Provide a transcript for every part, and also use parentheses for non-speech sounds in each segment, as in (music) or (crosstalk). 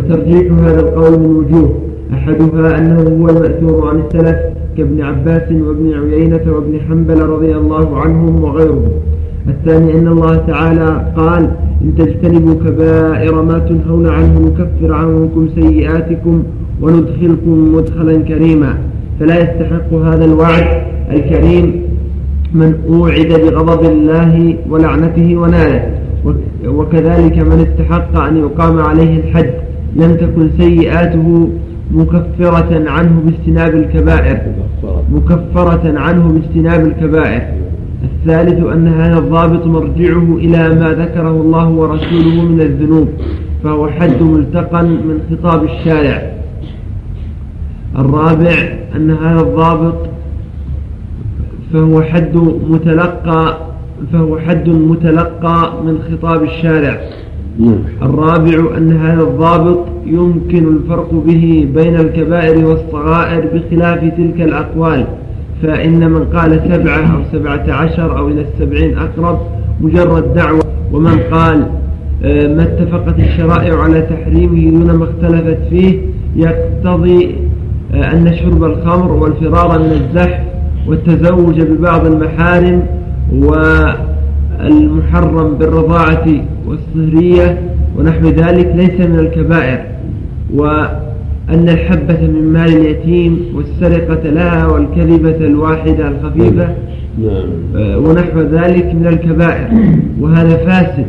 وترجيح هذا القول من وجوه أحدها أنه هو المأثور عن السلف كابن عباس وابن عيينة وابن حنبل رضي الله عنهم وغيرهم. الثاني أن الله تعالى قال إن تجتنبوا كبائر ما تنهون عنه نكفر عنكم سيئاتكم وندخلكم مدخلا كريما. فلا يستحق هذا الوعد الكريم من أوعد بغضب الله ولعنته وناله. وكذلك من استحق أن يقام عليه الحد. لم تكن سيئاته مكفرة عنه باجتناب الكبائر. مكفرة عنه باجتناب الكبائر. الثالث أن هذا الضابط مرجعه إلى ما ذكره الله ورسوله من الذنوب فهو حد ملتقى من خطاب الشارع. الرابع أن هذا الضابط فهو حد متلقى فهو حد متلقى من خطاب الشارع. الرابع أن هذا الضابط يمكن الفرق به بين الكبائر والصغائر بخلاف تلك الأقوال فإن من قال سبعة أو سبعة عشر أو إلى السبعين أقرب مجرد دعوة. ومن قال آه، ما اتفقت الشرائع على تحريمه دون ما اختلفت فيه يقتضي آه، أن شرب الخمر والفرار من الزحف والتزوج ببعض المحارم والمحرم بالرضاعة والصهرية ونحو ذلك ليس من الكبائر وأن الحبة من مال اليتيم والسرقة لها والكذبة الواحدة الخفيفة نعم. ونحو ذلك من الكبائر وهذا فاسد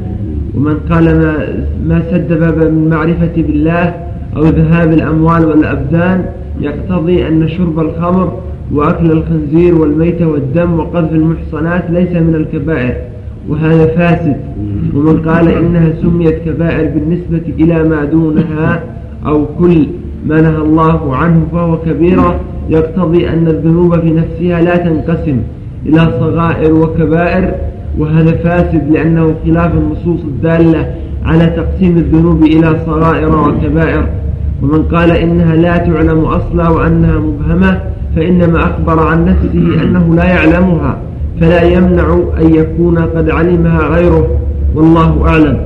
ومن قال ما, ما سد بابا من معرفة بالله أو ذهاب الأموال والأبدان يقتضي أن شرب الخمر وأكل الخنزير والميت والدم وقذف المحصنات ليس من الكبائر وهذا فاسد. ومن قال إنها سميت كبائر بالنسبة إلى ما دونها أو كل ما نهى الله عنه فهو كبيرة يقتضي أن الذنوب في نفسها لا تنقسم إلى صغائر وكبائر. وهذا فاسد لأنه خلاف النصوص الدالة على تقسيم الذنوب إلى صغائر وكبائر. ومن قال إنها لا تعلم أصلا وأنها مبهمة فإنما أخبر عن نفسه أنه لا يعلمها. فلا يمنع أن يكون قد علمها غيره والله أعلم.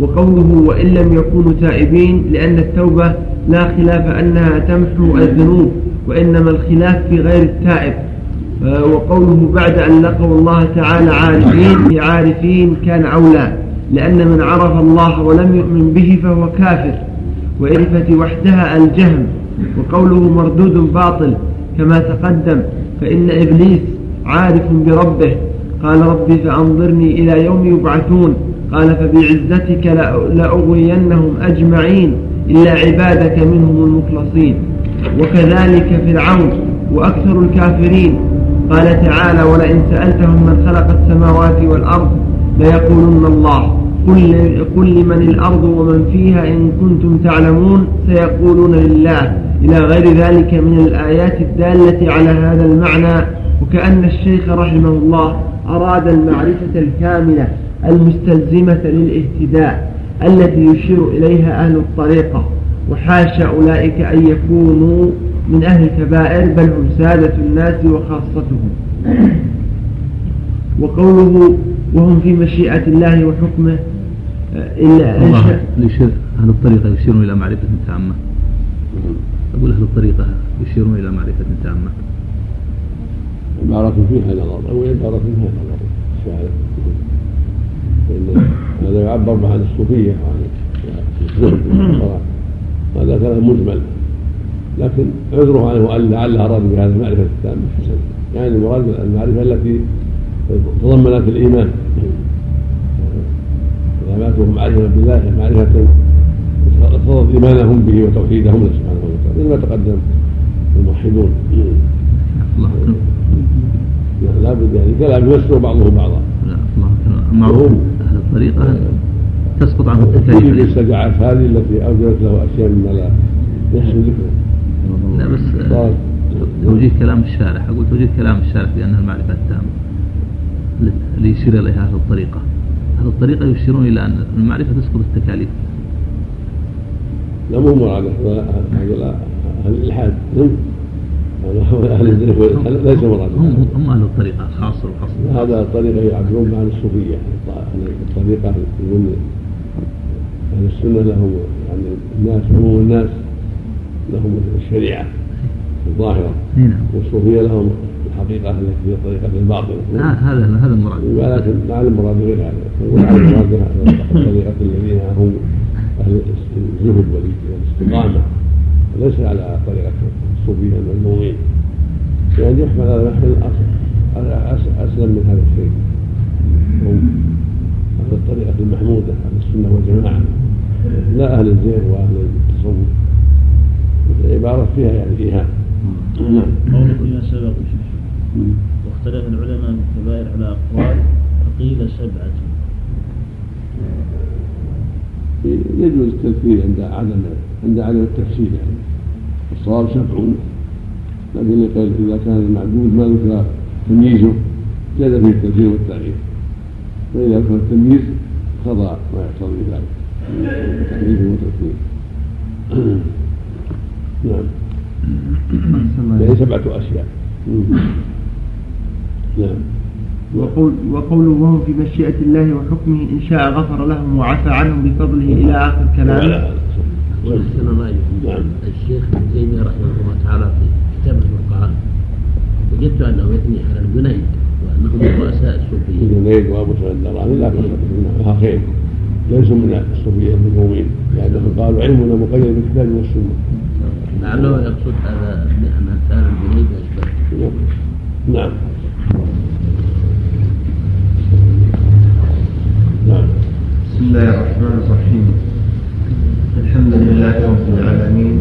وقوله وإن لم يكونوا تائبين لأن التوبة لا خلاف أنها تمحو الذنوب وإنما الخلاف في غير التائب. آه، وقوله بعد أن لقوا الله تعالى عارفين عارفين كان أولى لأن من عرف الله ولم يؤمن به فهو كافر. وعرفة وحدها الجهم وقوله مردود باطل كما تقدم فإن إبليس عارف بربه. قال ربي فأنظرني إلى يوم يبعثون. قال فبعزتك لأغوينهم أجمعين إلا عبادك منهم المخلصين. وكذلك فرعون وأكثر الكافرين. قال تعالى ولئن سألتهم من خلق السماوات والأرض ليقولن الله. قل, قل لمن الأرض ومن فيها إن كنتم تعلمون سيقولون لله. إلى غير ذلك من الآيات الدالة على هذا المعنى. وكأن الشيخ رحمه الله أراد المعرفة الكاملة المستلزمة للاهتداء التي يشير إليها أهل الطريقة وحاشا أولئك أن يكونوا من أهل الكبائر بل هم سادة الناس وخاصتهم. وقوله وهم في مشيئة الله وحكمه إلا الله يشير أهل الطريقة يشيرون إلى معرفة تامة. أقول أهل الطريقة يشيرون إلى معرفة تامة. عبارة فيها نظر أو عبارة فيها نظر الشاعر فإن هذا يعبر عن الصوفية وعن هذا كلام مجمل. لكن عذره عنه أن لعل أراد بهذا المعرفة التامة حسن يعني المراد المعرفة التي تضمنت الإيمان. علاماتهم معرفة بالله معرفة اقتضت إيمانهم به وتوحيدهم سبحانه وتعالى. مثل ما تقدم الموحدون. لا بد يعني كلام يفسر بعضه بعضا. معروف. أهل الطريقة تسقط عنه التكاليف. الاستجاعات هذه التي أوجدت له أشياء مما لا يحسن ذكره لا بس توجيه كلام الشارع أقول توجيه كلام الشارع بأنها المعرفة التامة اللي يشير إليها أهل الطريقة. أهل الطريقة يشيرون إلى أن المعرفة تسقط التكاليف. لا مو مراد. هذول أهل الزلف ليس مراد هم هم أهل الطريقة خاصة وخاصة هذا الطريقة يعبرون عن الصوفية. الطريقة يقول أهل السنة لهم يعني الناس عموم الناس لهم الشريعة الظاهرة. نعم. والصوفية لهم الحقيقة التي هي طريقة الباطل. آه هذا هذا المراد. ولكن لعل المراد غير هذا. ولعل المراد طريقة الذين هم أهل الزهد والإستقامة. وليس على الصوفية المذمومين يعني يحمل هذا محمل أسلم من هذا الشيء. أهل الطريقة المحمودة أهل السنة والجماعة. لا أهل الزيغ وأهل التصوف. العبارة فيها يعني إيهام نعم. قول فيما سبق واختلف العلماء من الكبائر على أقوال فقيل سبعة. يجوز التذكير عند عدم عند عدم التفسير يعني. الصواب سبع لكن إذا كان المعدود ما ذكر تمييزه جاز فيه التذكير والتعريف. فإذا كان التمييز خضع ما يقتضي ذلك تعريف وتذكير (clears throat) نعم. يعني سبعة أشياء. (clears throat) نعم. وقول وقوله وهم في مشيئة الله وحكمه إن شاء غفر لهم وعفى عنهم بفضله إلى آخر كلامه. وأحسن الله نعم. الشيخ ابن تيمية رحمه الله تعالى في كتاب الفرقان وجدت أنه يثني على الجنيد وأنه من رؤساء الصوفيين. الجنيد وأبو سعيد الدراني لا لها خير ليسوا من الصوفية المذمومين لأنهم قالوا علمنا مقيد بالكتاب والسنة. لعله يقصد هذا أن أمثال الجنيد وأشباهه. نعم. نعم. بسم الله الرحمن الرحيم. الحمد لله رب العالمين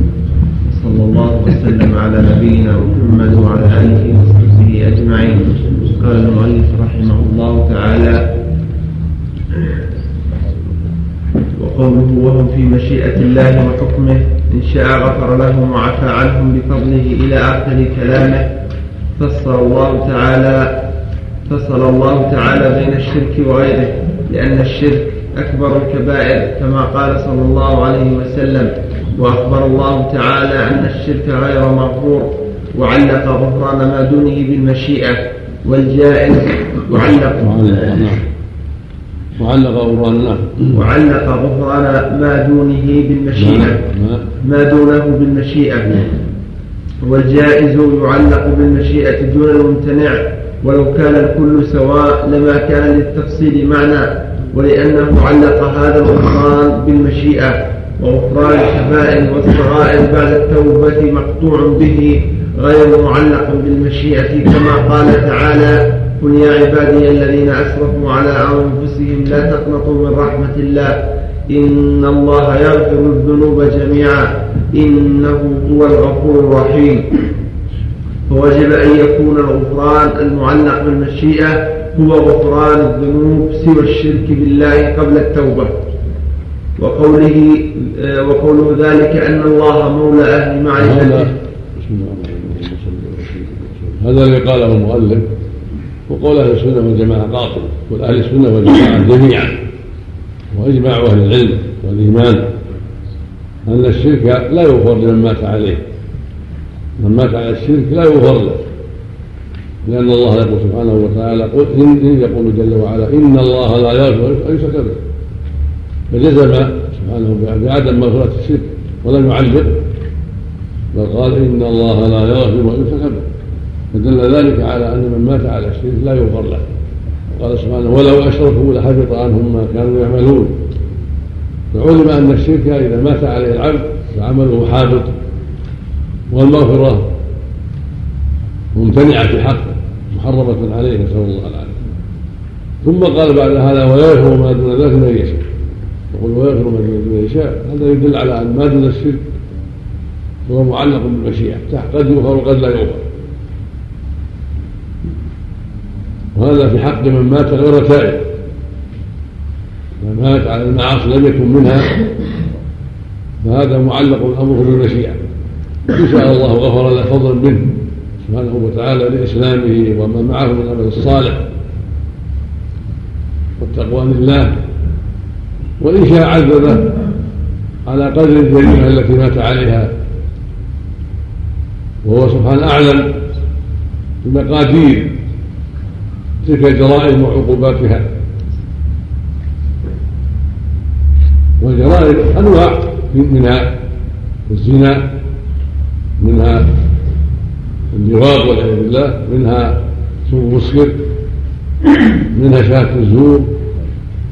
صلى الله وسلم على نبينا محمد وعلى آله وصحبه أجمعين. قال المؤلف رحمه الله تعالى وقوله وهم في مشيئة الله وحكمه إن شاء غفر لهم وعفى عنهم بفضله إلى آخر كلامه. فصل الله تعالى فصل الله تعالى بين الشرك وغيره لأن الشرك أكبر الكبائر كما قال صلى الله عليه وسلم وأخبر الله تعالى أن الشرك غير مغفور وعلق غفران ما دونه بالمشيئة والجائز وعلق وعلق غفران وعلق غفران ما دونه بالمشيئة ما دونه بالمشيئة. والجائز يعلق بالمشيئة دون الممتنع ولو كان الكل سواء لما كان للتفصيل معنى. ولأنه علق هذا الغفران بالمشيئة وغفران الكبائر والصغائر بعد التوبة مقطوع به غير معلق بالمشيئة كما قال تعالى قل يا عبادي الذين أسرفوا على أنفسهم لا تقنطوا من رحمة الله إن الله يغفر الذنوب جميعا إنه هو الغفور الرحيم. فوجب أن يكون الغفران المعلق بالمشيئة هو غفران الذنوب سوى الشرك بالله قبل التوبة. وقوله آه، وقوله ذلك أن الله مولى أهل معرفته. هذا الذي قاله المؤلف وقول أهل السنة والجماعة قاطع قول أهل السنة والجماعة جميعا وإجماع أهل العلم والإيمان أن الشرك لا يغفر لمن مات عليه. من مات على الشرك لا يغفر له. لأن الله يقول سبحانه وتعالى إن يقول جل وعلا إن الله لا يغفر أن يشرك به فجزم سبحانه بعدم مغفرة الشرك ولم يعلق بل قال إن الله لا يغفر أن يشرك به فدل ذلك على أن من مات على الشرك لا يغفر له. قال سبحانه ولو أشركوا لحبط عنهم ما كانوا يعملون. فعلم أن الشرك إذا مات عليه العبد فعمله حابط. والمغفرة ممتنعة في حقه. محرمة عليه نسأل الله العافية. ثم قال بعد هذا ويغفر ما دون ذلك من يشاء. يقول ويغفر ما دون يشاء. هذا يدل على أن ما دون الشرك هو معلق بالمشيئة. قد يغفر وقد لا يغفر. وهذا في حق من مات غير تائب. من مات على المعاصي لم يكن منها فهذا معلق الامر بالمشيئة. إن شاء الله غفر له فضلا منه. سبحانه وتعالى لإسلامه وما معه من العمل الصالح والتقوى لله. وإن شاء عذبه على قدر الجريمة التي مات عليها. وهو سبحانه أعلم بمقادير تلك الجرائم وعقوباتها. والجرائم أنواع منها الزنا منها اللواط والعياذ بالله منها سوء المسكر منها شهاده الزور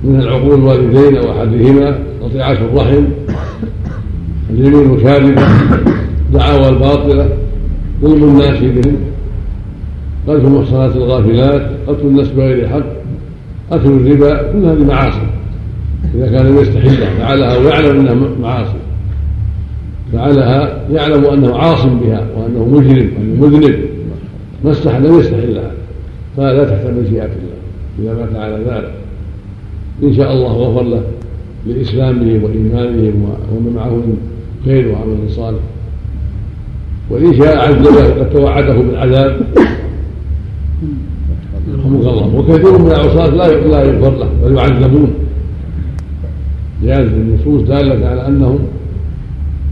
منها العقول الوالدين أو احدهما قطيعة الرحم اليمين الكاذبه دعاوى الباطلة ظلم الناس بهم قذف المحصنات الغافلات قتل الناس بغير حق اكل الربا كل هذه معاصي إذا كان لم يستحلها فعلها ويعلم إنها معاصي. فعلها يعلم أنه عاص بها وأنه مجرم وانه مذنب ما استحل لم يستحلها فلا تحت مشيئه الله. إذا مات على ذلك. إن شاء الله غفر له لاسلامهم وايمانهم وما معه من خير وعمل صالح. وإن شاء عز وجل قد توعده بالعذاب. يرحمك الله. وكثير من العصاة لا لا يغفر له بل يعذبون. لهذه النصوص دالة على أنهم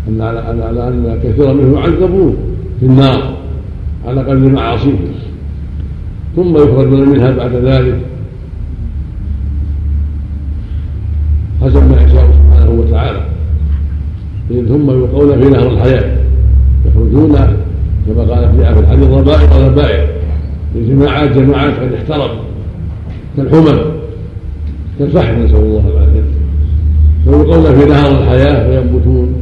أن على, على أن كثيرا منهم يعذبون في النار على قدر معاصيهم ثم يخرجون منها بعد ذلك. حسب ما يشاء سبحانه وتعالى. ثم يلقون في نهر الحياة. يخرجون كما قال في الحديث ربائع ربائع لجماعات جماعات قد احترق كالحمم كالفحم نسأل الله العافية. فيلقون في نهر الحياة فينبتون.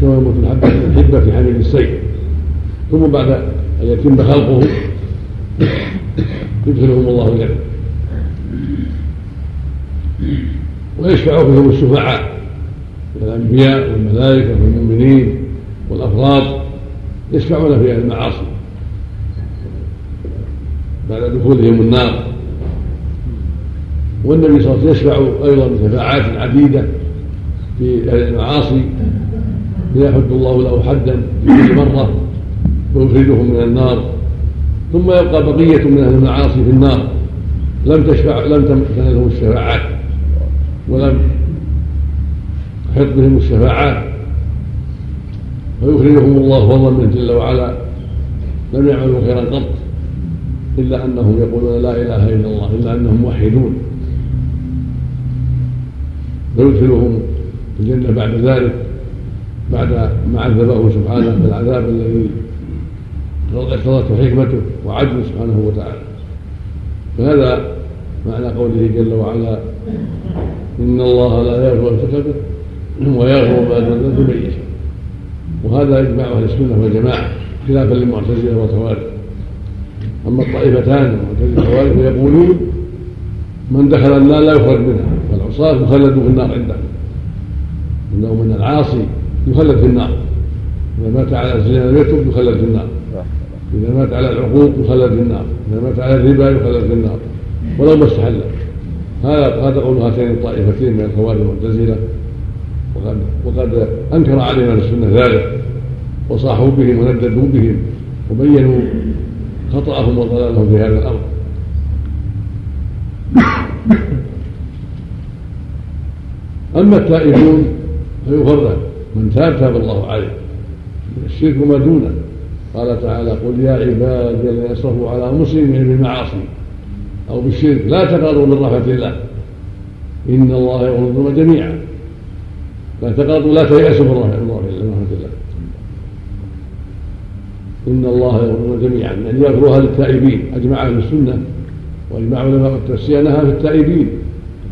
كما ينبت الحبة الحبة في حميد السيل ثم بعد أن يتم خلقه يدخلهم الله الجنة. ويشفع فيهم الشفعاء الانبياء والملائكة والمؤمنين والأفراد يشفعون في أهل المعاصي. بعد دخولهم النار. والنبي صلى الله عليه وسلم يشفع أيضا بشفاعات عديدة في أهل المعاصي. فيحد الله له حدا في كل مرة ويخرجهم من النار ثم يبقى بقية من أهل المعاصي في النار. لم تشفع لم تنلهم الشفاعات ولم تحط بهم الشفاعات ويخرجهم الله فضلا منه جل وعلا. لم يعملوا خيرا قط إلا أنهم يقولون لا إله إلا الله إلا أنهم موحدون. ويدخلهم الجنة بعد ذلك. بعد ما عذبه سبحانه بالعذاب الذي اقتضته حكمته وعدله سبحانه وتعالى. فهذا معنى قوله جل وعلا إن الله لا يغفر سكته ويغفر ما دون ذنب يشاء. وهذا إجماع أهل السنة والجماعة خلافا للمعتزلة والخوارج. أما الطائفتان المعتزلة والخوارج فيقولون من دخل النار لا يخرج منها والعصاة يخلدوا في النار عندهم. إنه من العاصي يخلد في النار. إذا مات على الزنا لم يتب يخلد في النار. إذا مات على العقوق يخلد في النار. إذا مات على الربا يخلد في النار. ولو ما استحل. هذا هذا قول هاتين الطائفتين من الخوارج والمعتزله وقد وقد أنكر علينا السنة ذلك. وصاحوا بهم ونددوا بهم. وبينوا خطأهم وضلالهم في هذا الأمر. أما التائبون فيفرق. من تاب تاب الله عليه. الشرك وما دونه. قال تعالى قل يا عبادي الذين اسرفوا على انفسهم بالمعاصي أو بالشرك لا تقربوا من رحمة الله. إن الله يغفر جميعا. لا تقربوا لا تيأسوا من رحمة الله إن الله يغفر جميعا. يعني يغفرها للتائبين. أجمع أهل السنة. وأجمع علماء التفسير أنها في التائبين.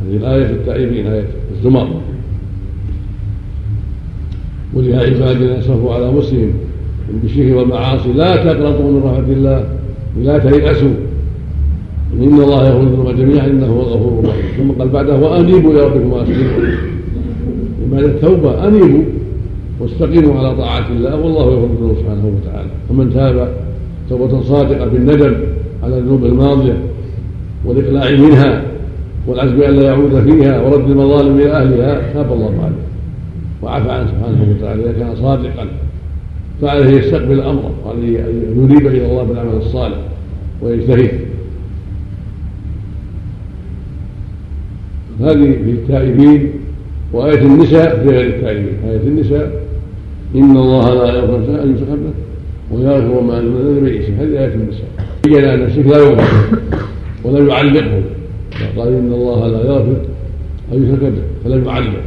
هذه الآية في التائبين آية الزمر. قل يا عبادي اسرفوا على مسلم. بالشرك والمعاصي لا تقنطوا من رحمة الله لا تيأسوا. إن الله يغفر الذنوب جميعا إنه هو الغفور الرحيم. ثم قال بعده وأنيبوا إلى ربكم وأسلموا. بعد التوبة أنيبوا. واستقيموا على طاعة الله والله يغفر الذنوب سبحانه وتعالى. فمن تاب توبة صادقة بالندم على الذنوب الماضية والإقلاع منها والعزم ألا يعود فيها ورد المظالم إلى أهلها تاب الله عليه. وعفى عنه سبحانه وتعالى إذا كان صادقا فعليه يستقبل أمره وعليه أن يريب إلى الله بالعمل الصالح ويجتهد. هذه في التائبين وآية النساء في غير التائبين. آية النساء إن الله لا يغفر أن يشرك به ويغفر ما دون ذلك هذه آية النساء. بين أن الشرك لا يغفر ولا يعلقه. قال إن الله لا يغفر أن يشرك به فلم يعلق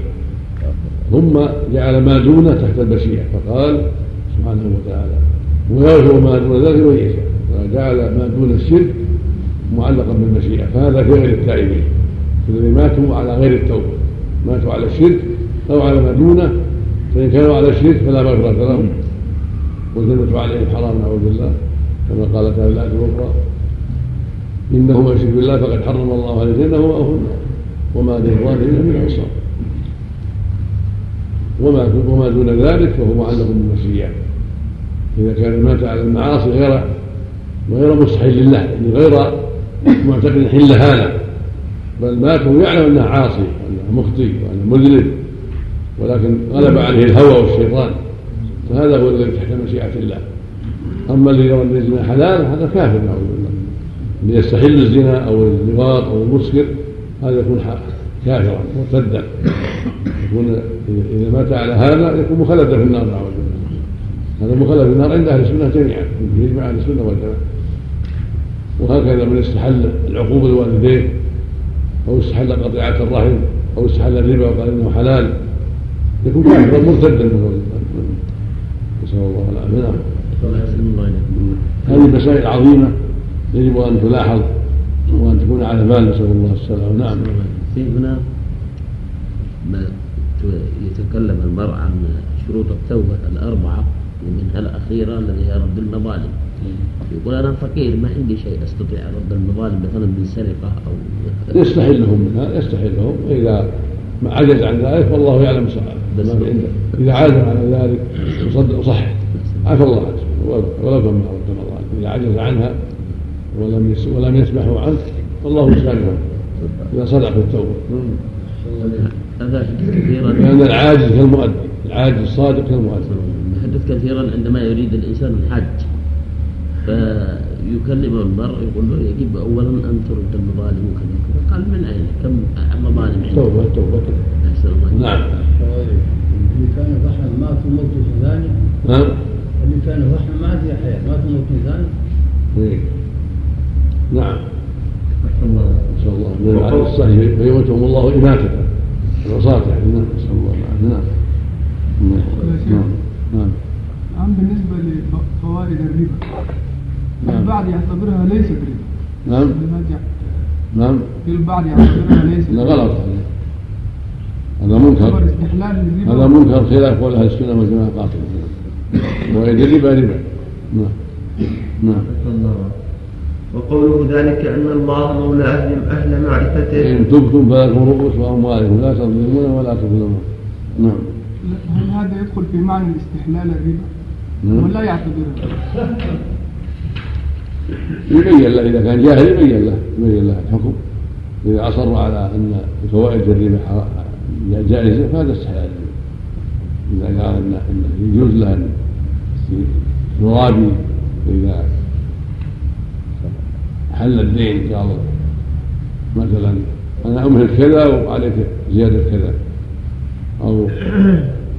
ثم جعل ما دونه تحت المشيئة فقال سبحانه وتعالى ويغفر ما دون ذلك من يشاء. فجعل ما دون الشرك معلقا بالمشيئة فهذا في غير التائبين الذين ماتوا على غير التوبة ماتوا على الشرك أو على ما دونه فإن كانوا على الشرك فلا مغفرة لهم. والجنة عليهم حرام نعوذ بالله كما قال تعالى الآية الأخرى إنه من يشرك بالله فقد حرم الله عليه الجنة ومأواه النار وما للظالمين من أنصار وما وما دون ذلك فهو معلق بالمشيئة إذا كان مات على المعاصي غير غير مستحيل لله يعني غير معتقد حل هذا. بل مات وهو يعلم انه عاصي وانه مخطي وانه مذنب ولكن غلب عليه الهوى والشيطان. فهذا هو الذي تحت مشيئة الله. أما الذي يرى أن الزنا حلال هذا كافر نعوذ بالله. اللي يستحل الزنا أو اللواط أو المسكر هذا يكون كافرا مرتدا يكون إذا مات على هذا يكون مخلدا في النار. نعوذ هذا مخلد في النار عند أهل السنة جميعا يجمع أهل السنة والجماعة. وهكذا من استحل العقوبة لوالديه أو استحل قطيعة الرحم أو استحل الربا وقال إنه حلال. يكون كافرا مرتدا من نسأل الله العافية. نعم هذه مسائل عظيمة يجب أن تلاحظ وأن تكون على بال. نسأل الله السلامة. نعم. في هنا؟ ما يتكلم المرء عن شروط التوبة الأربعة ومنها الأخيرة الذي هي رد المظالم. يقول أنا فقير ما عندي شيء أستطيع. رد المظالم مثلا من سرقة أو يستحلهم منها يستحلهم وإذا ما عجز عن ذلك والله يعلم عنده. إذا عاز على ذلك صح عفى الله عنه. ولو كان ما رد المظالم. إذا عجز عنها ولم ولم يسمحوا عنه فالله يسامحه إذا صدق في التوبة هذا كثيرا لأن العاجز كالمؤدي العاجز الصادق كالمؤدي يحدث كثيرا عندما يريد الإنسان الحج. فيكلم المرء يقول له يجب أولا أن ترد المظالم وكذا كذا قال من أين؟ كم مظالم عندك؟ توبة توبة. أحسن الله نعم. اللي كان ضحى مات موت ثاني. نعم اللي كان ضحى ما في حياة مات موت ثاني. إيه. نعم. نسأل الله من العدل الصحيح فيموتهم الله إماتة. العصاة يعني. نعم. نسأل الله العافية. نعم. نعم. نعم. بالنسبة لفوائد الربا؟ نعم. البعض يعتبرها ليست ربا. نعم. نعم. في البعض يعتبرها ليست هذا ربا. غلط. هذا منكر. هذا منكر خلاف قول أهل السنة والجماعه قاطع. وإذا الربا ربا. نعم. نعم. وقوله ذلك أن الله مولى أهل أهل معرفته. إن تبتم فلكم رؤوس أموالكم لا تظلمون ولا تظلمون. نعم. هل هذا يدخل في معنى الاستحلال الربا؟ نعم. ولا يعتبرها يبين له إذا كان جاهل يبين له يبين له الحكم. إذا أصر على أن فوائد الربا جائزة فهذا استحلال الربا. إذا قال أنه يجوز له أن يرابي إذا حل الدين قال مثلا أنا أمهل كذا وعليك زيادة كذا. أو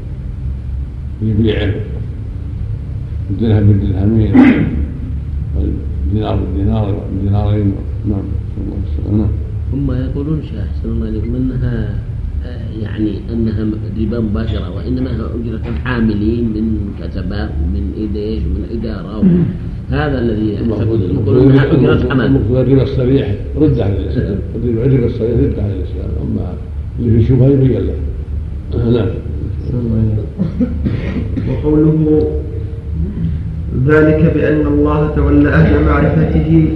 (clears throat) يبيعه الدرهم بالدرهمين والدينار بالدينار بالدينارين نعم نعم. ثم يقولون شيخ أحسن الله عليكم أنها آه، يعني أنها ربا مباشرة وإنما هي أجرة العاملين من كتبة ومن إيديش ومن إدارة هذا الذي يقولون المقصود الربا الصريح رد على الإسلام. الربا الصريح رد على الإسلام. أما اللي في شبهه يبين له نعم. وقوله ذلك بأن الله تولى أهل معرفته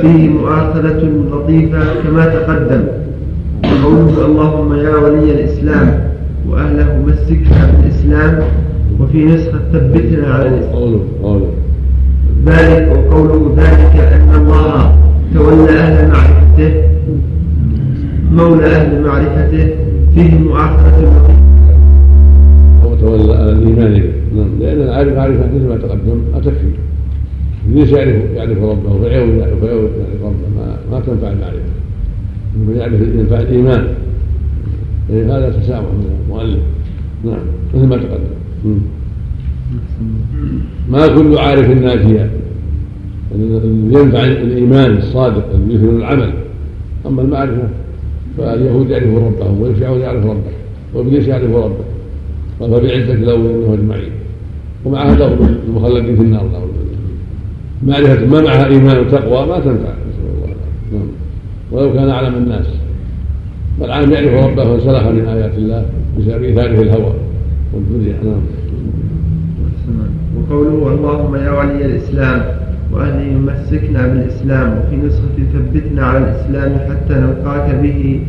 فيه مؤاخذة لطيفة كما تقدم. وقوله اللهم يا ولي الإسلام وأهله مسكنا بالإسلام وفي نسخة ثبتنا على الإسلام. قوله قوله. ذلك وقوله ذلك أن الله تولى أهل معرفته مولى أهل معرفته فيه مؤاخذة لطيفة هو تولى على الايمان به نعم لأن العارف معرفه مثل ما تقدم لا تكفي ليس يعرف يعرف ربه فيعرف يعرف يعرف ربه ما, ما تنفع المعرفة. انما يعرف ينفع الإيمان. إيه هذا تسامح من المؤلف. نعم مثل ما تقدم. ما كل عارف ناجيا الذي ينفع الإيمان الصادق الذي يثمر العمل. أما المعرفة فاليهود يعرفون ربهم والفرعون يعرف ربه وابليس يعرف ربه. قال فبعزة لأولينه أجمعين. ومع هذا المخلدين في النار. نعوذ معرفة ما معها إيمان وتقوى ما تنفع. نسأل الله نعم ولو كان أعلم الناس. بل عالم يعرف ربه فانسلخ من آيات الله بسبب إيثاره الهوى والدنيا. نعم. وقوله اللهم يا ولي الإسلام وأهله يمسكنا بالإسلام وفي نسخة ثبتنا على الإسلام حتى نلقاك به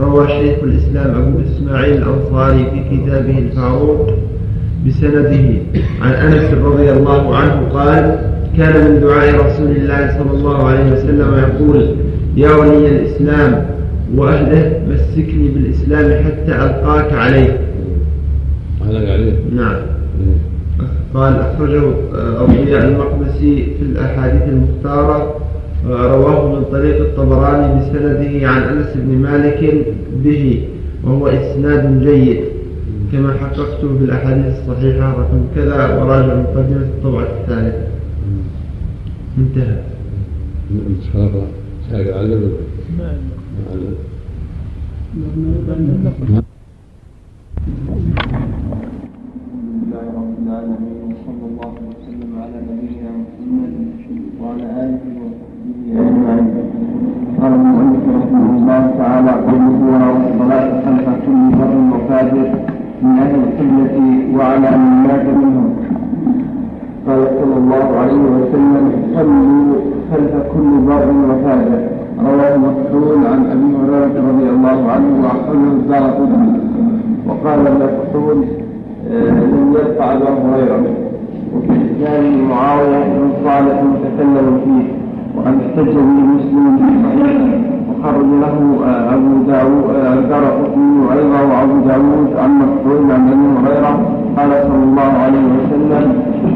روى شيخ الإسلام أبو إسماعيل الأنصاري في كتابه الفاروق بسنده. عن أنس رضي الله عنه قال كان من دعاء رسول الله صلى الله عليه وسلم يقول يا ولي الإسلام وأهله مسكني بالإسلام حتى ألقاك عليه. أهلك عليه نعم. إيه. قال أخرجه الضياء المقدسي في الأحاديث المختارة رواه من طريق الطبراني بسنده عن أنس بن مالك به وهو إسناد جيد. كما حققته في الأحاديث الصحيحة رقم كذا وراجع مقدمة الطبعة الثالثة. انتهى. خلاص ساق العلم لله رب العالمين وصلى الله وسلم على نبينا محمد وعلى اله وصحبه اجمعين. قال المؤلف رحمه الله تعالى قوله والصلاه خلف كل بر وفاجر من أهل القبله وعلى ان مات منهم. قال صلى الله عليه وسلم صلوا خلف كل بر وفاجر رواه مسعود عن أبي هريرة رضي الله عنه وأخرجه الدار وقال ابن مسعود لم يرفع أبا هريرة. وفي اسناده معاوية بن صالح متكلم فيه وقد احتج به مسلم في صحيح وخرج له أبو داوود الدار أيضا وأبو داوود عن مسعود عن أبي هريرة قال صلى الله عليه وسلم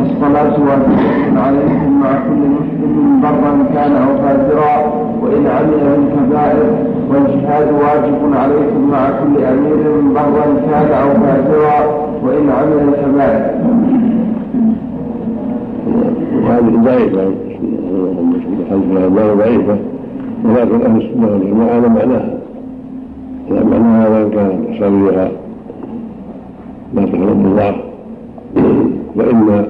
الصلاة واجبة عليكم مع كل مسلم برا كان أو فاجرا وإن عمل بالكبائر والجهاد واجب عليكم مع كل أمير برا كان أو فاجرا وإن عمل الكبائر. وهذه ضعيفة ضعيفة ولكن أهل السنة والجماعة على معناها على معناها وإن كان يساويها ما تحرم الله فإن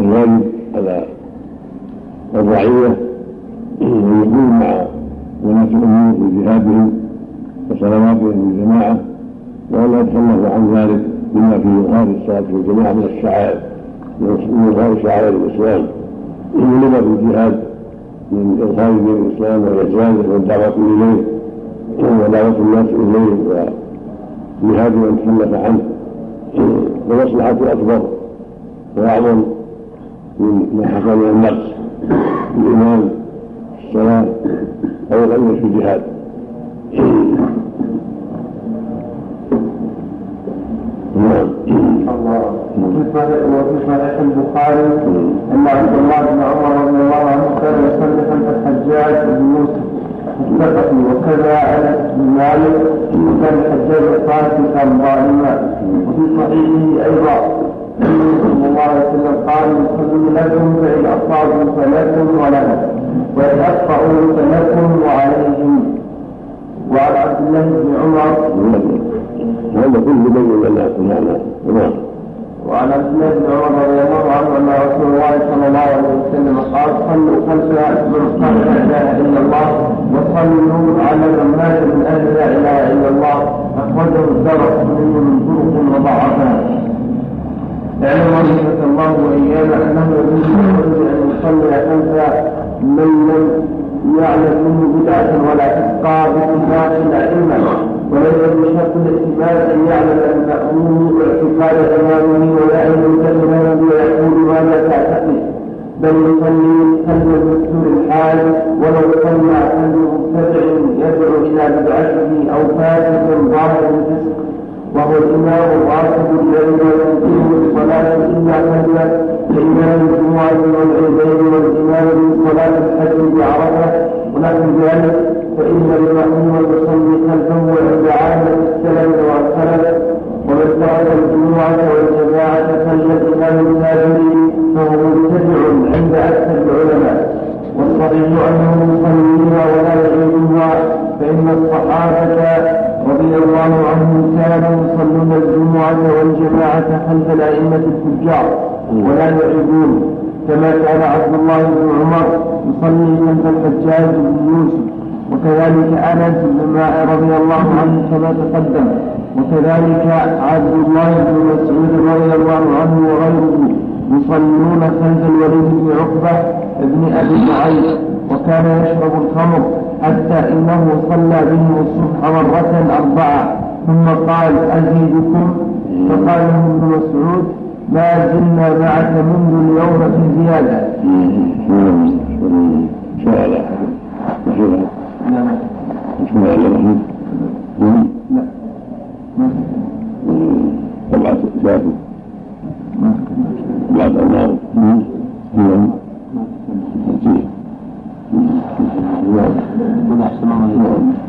الواجب على الرعية يكون مع ولاة الأمور في جهادهم وصلواتهم بالجماعة ولا يتخلف عن ذلك بما في إظهار الصلاة في الجماعة من الشعائر من إظهار شعائر الإسلام لما في الجهاد من إظهار دين الإسلام وإعزازه والدعوة إليه ودعوة الناس إليه وجهاد من تخلف عنه ومصلحة أكبر وأعظم من ما حصل من النقص الإيمان في الصلاة أو الغنى في الجهاد. نعم وفي صحيح البخاري ان عبد الله بن عمر رضي الله عنه كان يصلي خلف الحجاج بن يوسف الثقفي وكذا انس بن مالك وكان الحجاج الطائفي كان ظالما وفي صحيحه أيضا صلى الله عليه وسلم قال يصلي لكم فان اصابوا فلكم ولهم وان اخطاوا فلكم وعليهم وعن عبد الله بن عمر هذا كله بين الناس معناه نعم. وعن عبد الله بن عمر رضي الله عنه أن رسول الله صلى الله عليه وسلم قال صلوا خلف من قال لا إله إلا الله وصلوا على من مات من أهل لا إله إلا الله. أخرجه الدرس من طرق وضعفها اعلم رحمك الله وايانا انه يجوز أن يصلي خلف من لم يعلم منه بدعة ولا تبقى باتفاق الائمه وليس بشرط الاعتماد أن يعلم المامون اعتقاد امامه ولا ان يكلمه ويقول ماذا تعتقد. بل يصلي قلب المستور الحال ولو صلى قلب مبتدع يدعو إلى بدعته أو فاسق ظاهر الفسق وهو الإمام الراتب الذي لا يمكنه الصلاة إلا قبل كإمام الجمعة والعيدين والإمام بصلاة الحج بعرفة. ونحو ذلك فإن المأموم يصلي خلفه وعند عامة السلف والخلف ومن ترك الجمعة والجماعة كالإمام الكافر فهو مبتدع عند أكثر العلماء. والصحيح أنه يصليها ولا يعيدها فإن الصحابة رضي الله عنهم كانوا خلف الأئمة الفجار ولا يعيبون كما كان عبد الله بن عمر يصلي خلف الحجاج بن يوسف. وكذلك أنس بن رضي الله عنه كما تقدم. وكذلك عبد الله بن مسعود رضي الله عنه وغيره يصلون خلف الوليد بن عقبة بن أبي معيط وكان يشرب الخمر حتى إنه صلى بهم الصبح مرة أربعة. ثم قال أزيدكم؟ فقال له ابن مسعود ما زلنا معك منذ اليوم في زيادة. نعم لا نعم الله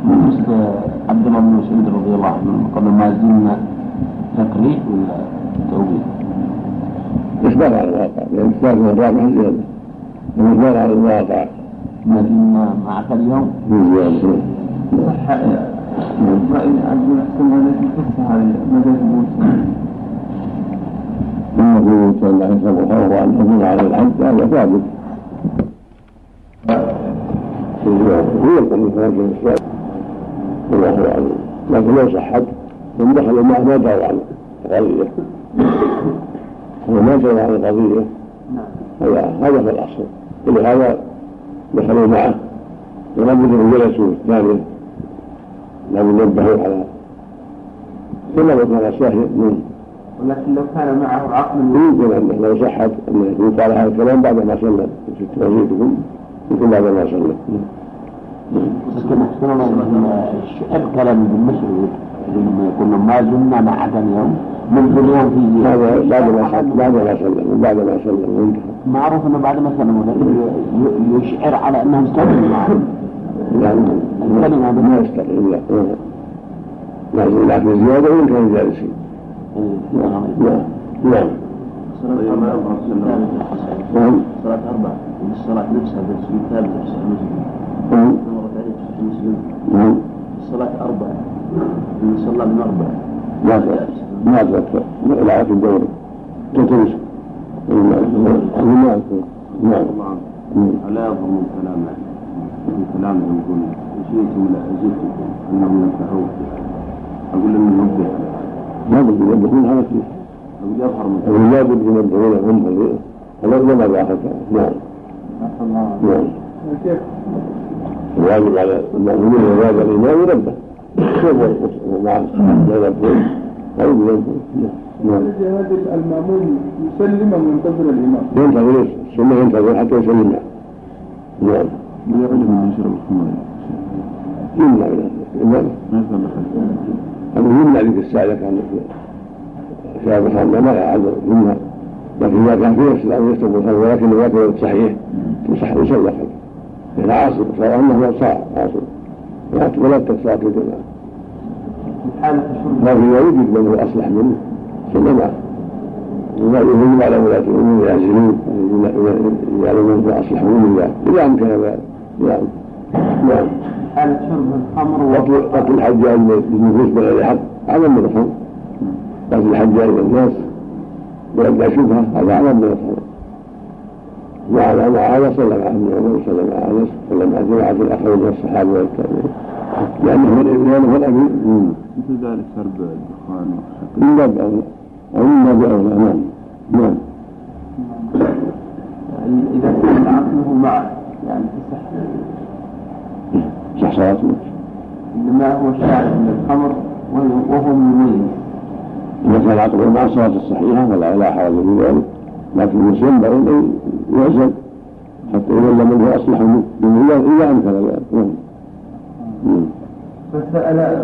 مثل عبد الله بن مسعود رضي الله عنه قبل ما زلنا تقريب ولا توبيخ؟ إخبار على الواقع لأن إخبار من الرابع زيادة الإخبار على الواقع ما زلنا معك اليوم رأي عبد الحسن هذا في صلى الله عليه وسلم خوف أن تكون على الحج هذا ثابت هو في والله أعلم لكن لو صحت من دخل معه ما دار عن القضية هو ما دار عن القضية هذا هذا هو الأصل. ولهذا دخلوا معه ولم يكن جلسوا الثانية لم ينبهوا على كما كان ساهي من ولكن لو كان معه عقل يمكن انه لو صحت انه يقال هذا الكلام بعد ما سلم في توحيدكم يمكن بعد ما سلم لكن أحسن الله ابن مسعود لما يقول ما زلنا معك اليوم منذ اليوم في هذا بعد ما سلم بعد ما سلم بعد ما سلم وانتهى معروف إنه بعد ما سلموا يشعر على أنهم سلموا يعني هذا ما يستقيم لا. لكن لكن زيادة وإن كانوا جالسين نعم نعم. نعم. صلاة أربعة. والصلاة نفسها بس مثال في صحيح مسلم نعم. في نعم الصلاة أربعة من صلى من أربعة ما ما تذكر لا في الدور تدرس نعم نعم ألا يظن كلامه من كلامه يقول شئتم لأزدتكم أنهم ينفعون أقول لهم ننبه ما بد ينبهون على فيه أقول يظهر من أقول لا بد ينبهون هم هذا ما ذاك نعم نعم كيف الواجب على المأمومين وواجب الإمام ينبه مع لا ينبهون أو ينبهون نعم هذا المأموم يسلم وينتظر الإمام ينتظر إيش؟ السنة ينتظر حتى يسلمها نعم من يعلم من يشرب الخمر يمنع أنه يمنع ذيك الساعة إذا كان شاب ما لكن إذا كان في نفس الأمر يشرب الخمر ولكن كان صحيح يصلى خلفه لأن عاصر صار أنه صار عاصر ولا حالة شرب لكن إذا وجد من هو أصلح منه صلى معه يجب على ولاة الأمور يعزلون يعلمون ما أصلح منه إذا إذا أمكن ذلك نعم نعم حالة شرب الخمر قتل الحجاج بالنفوس بغير حق أعظم من الخمر قتل الحجاج للناس بأدنى شبهة هذا أعظم من الخمر وعلى مع هذا صلى مع ابن عمر صلى مع انس صلى مع جماعة الآخرين من الصحابة والتابعين لأنه هو الأمير. مثل ذلك شرب الدخان من باب أولى أو من باب أولى نعم. نعم. إذا كان عقله معه يعني تصح صح صلاته. إنما هو شارب من الخمر وهو- وهو مميز إذا كان عقله مع الصلاة الصحيحة فلا لا حرج في ذلك لكن ينبغي أن يعزل حتى يظل من هو أصلح منه إذا أمكن ذلك نعم. فسأل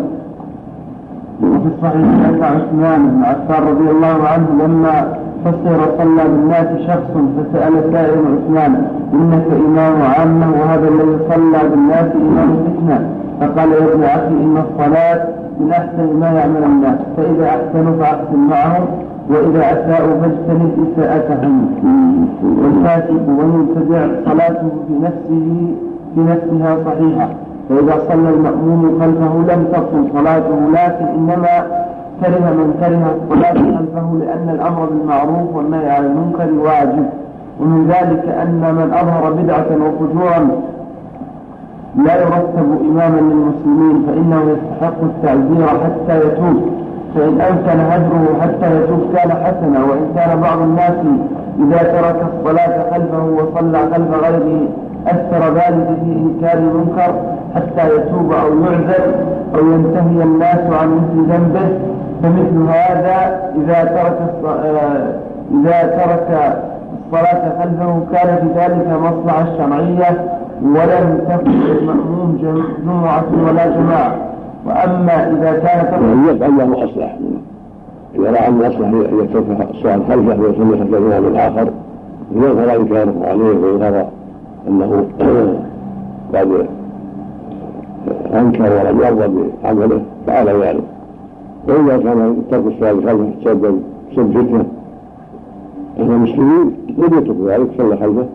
وفي الصحيح أن عثمان بن عفان رضي الله عنه لما فسر صلى بالناس شخص فسأل سائر عثمان إنك إمام عامة وهذا الذي صلى بالناس إمام فتنة؟ فقال يا ابن أخي إن الصلاة من أحسن ما يعمل الناس. فإذا أحسنوا فأحسن معهم وإذا أساءوا فاجتنب إساءتهم والفاسق والمبتدع صلاته في نفسه في نفسها صحيحة. فإذا صلى المأموم خلفه لم تبطل صلاته لكن إنما كره من كره الصلاة خلفه لأن الأمر بالمعروف والنهي عن المنكر واجب. ومن ذلك أن من أظهر بدعة وفجورا لا يرتب إماما للمسلمين فإنه يستحق التعزير حتى يتوب. فإن أمكن هجره حتى يتوب كان حسنا وإن كان بعض الناس إذا ترك الصلاة خلفه وصلى خلف غيره أثر ذلك في إنكار المنكر حتى يتوب أو يعذر أو ينتهي الناس عن مثل ذنبه. فمثل هذا إذا ترك آه، إذا ترك الصلاة خلفه كان في ذلك مصلحة شرعية ولم تكن المأموم جمعة ولا جماعة وأما إذا كان يفعل له أصلح إذا رأى أن أصلح يترك الصلاة خلفه ويصلي خلف الإمام الآخر يظهر إنكاره عليه ويظهر أنه (clears throat) قد أنكر ولم يرضى بعمله فعل ذلك. وإذا كان ترك الصلاة خلفه سبب سبب فتنة. أن المسلمين لم يتركوا ذلك صلى خلفه.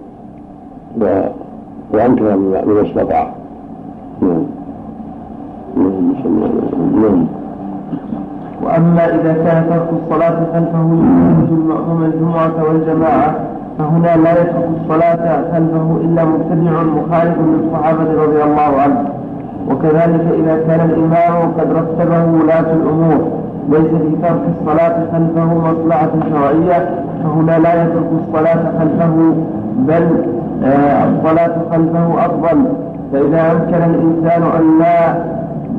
وأنكر من استطاع نعم. نعم وأما إذا كان ترك الصلاة خلفه يخرج المأموم الجمعة والجماعة فهنا لا يترك الصلاة خلفه إلا مبتدع مخالف للصحابة رضي الله عنهم. وكذلك إذا كان الإمام قد رتبه ولاة الأمور ليس في ترك الصلاة خلفه مصلحة شرعية فهنا لا يترك الصلاة خلفه بل الصلاة خلفه أفضل فإذا أمكن الإنسان أن لا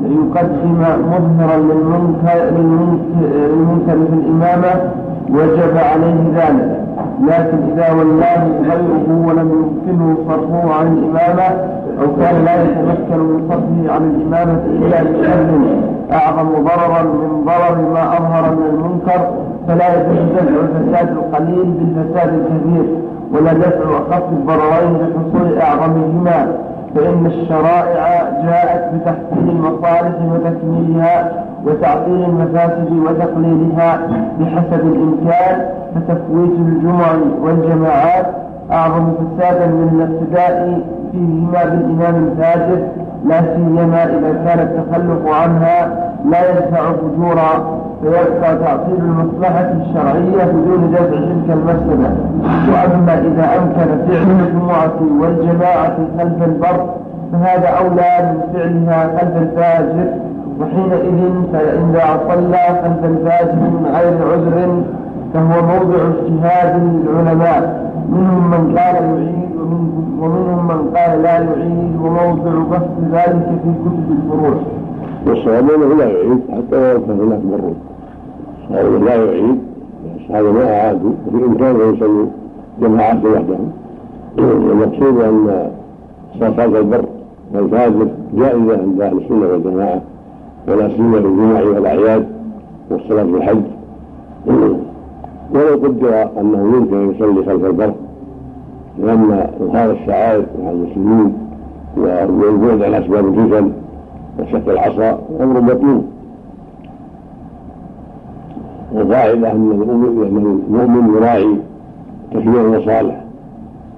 يقدم مظهرا للمنكر, للمنكر في الإمامة وجب عليه ذلك. لكن إذا ولاه غيره ولم يمكنه صرفه عن الإمامة أو كان لا يتمكن من صرفه عن الإمامة إلا لشر أعظم ضررا من ضرر ما أظهر من المنكر فلا يجوز الفساد القليل بالفساد الكثير ولا دفع أخف الضررين بحصول أعظمهما فإن الشرائع جاءت بتحسين المصالح وتكميلها وتعطيل المفاسد وتقليلها بحسب الإمكان فتفويت الجمع والجماعات أعظم فسادا من الابتداء فيهما بالإمام الفاجر لا سيما إذا كان التخلف عنها لا يدفع فجورا فيبقى تعطيل المصلحة الشرعية بدون دفع تلك المفسدة وأما إذا أمكن فعل الجمعة والجماعة خلف البر فهذا أولى من فعلها خلف الفاجر. وحينئذ فإذا صلى خلف الفاجر من غير عذر فهو موضع اجتهاد للعلماء. منهم من قال يعيد ومنهم من قال لا يعيد وموضع بحث ذلك في كتب الفروع. والصواب أنه لا يعيد حتى لو كان هناك مرور. قالوا لا يعيد الصحابه ما اعادوا وبإمكانه يصلوا جماعات وحدهم. والمقصود أن صلاة البر والفاجر جائزة عند أهل السنة والجماعة ولا سيما في الجمع والأعياد والصلاة في الحج ولو قدر أنه يمكن أن يصلي خلف البر لأن إظهار الشعائر مع المسلمين والبعد عن أسباب الفتن وشق العصا أمر مطلوب والقاعده أن المؤمن يراعي تكبير المصالح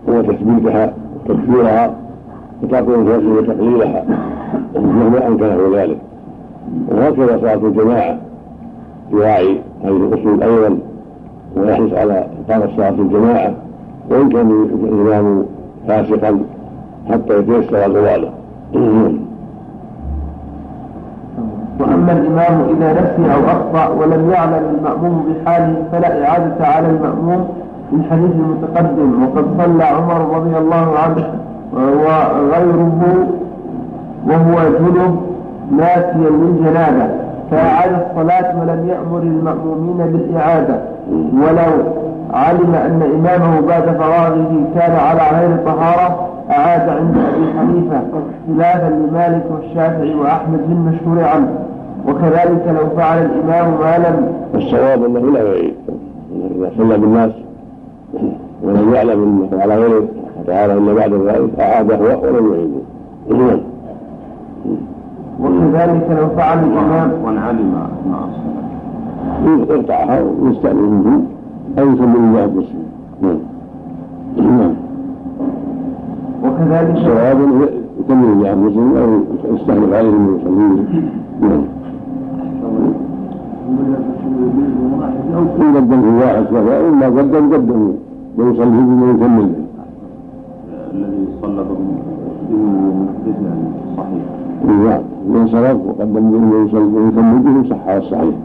هو تثبيتها وتكفيرها وتعطي الفرس وتقليلها. مهما أمكنه ذلك. وهكذا صلاة الجماعة يراعي هذه الاصول أيضا ويحرص على إقامة صلاة الجماعة. وإن كان الإمام فاسقا حتى يتيسر زواله وأما الإمام إذا نسي أو أخطأ ولم يعلم المأموم بحاله فلا إعادة على المأموم في الحديث المتقدم. وقد صلى عمر رضي الله عنه وغيره وهو جنب ناسيا للجنابة فأعاد الصلاة ولم يأمر المأمومين بالإعادة. ولو علم أن إمامه بعد فراغه كان على غير طهارة أعاد عند أبي حنيفة خلافا لمالك والشافعي وأحمد بالمشهور عنه. وكذلك لو فعل الإمام ما لم الصواب أنه لا يعيد إذا صلى بالناس ولم يعلم أنه على غير طهارة إلا بعد ذلك أعاد هو ولم يعيده وكذلك لو فعل الإمام. وان علم يقطعها ويستأذن به أو يصلي الله مسلم نعم. نعم. وكذلك الصواب يكمل الله مسلم أو يستهلك عليه من يصلي نعم. إن قدم واحد فهو إما قدم قدم ويصلي بما يكمل الذي صلى بهم صحيح. نعم من صرف وقدم به ويصلي ويكمل به صح على الصحيح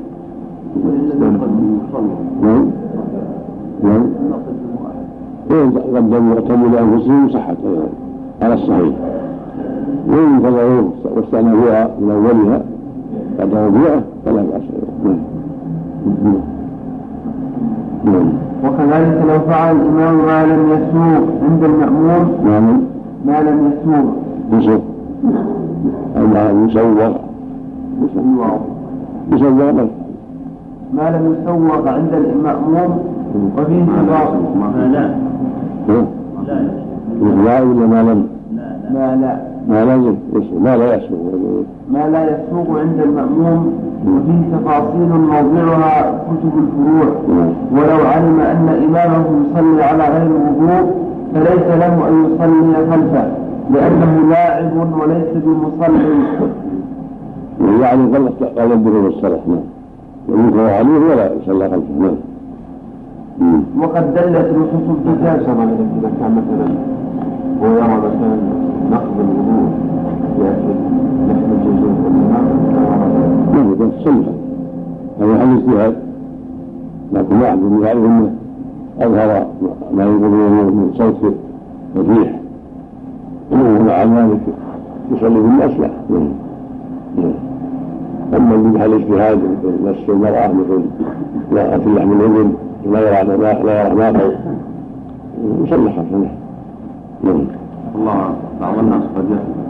نعم نعم وإن قدموا واعتموا لأنفسهم صحت على الصحيح وإن تضعوه واستأنفوها من أولها بعد ربيعة فلا بأس نعم. نعم. وكذلك لو فعل الإمام ما لم يسوق عند المأموم نعم. ما لم يسوق يصف أما يسوغ. يسوق يسوغ. له ما لم يسوق عند المأموم وفيه تفاصيل ما لا. لا. لا ولا ما لم ما لا. ما يسوغ ما لا يسوغ ما لا يسوق عند المأموم وفيه تفاصيل موضعها كتب الفروع. ولو علم أن إمامه يصلي على غير وضوء فليس له أن يصلي خلفه لأنه لاعب وليس بمصلي. يعني قال قال الدخول الصلاة نعم. عليه ولا يصلى خلفه نعم. وقد دلت نصوص الكتاب إذا كان مثلا ويرى مثلا نقض الوضوء. نحن الجزء ما بس صلى هذا حل اجتهاد لكن واحد من يعرف انه أظهر ما يقولون من صوت فصيح ومع ذلك يصلي نعم نعم أما اللي بحال اجتهاد نفس المرأة مثل لا في لحم الابل لا يرى لا يرى فوق يصلي نعم نعم. الله بعض الناس قد يحصل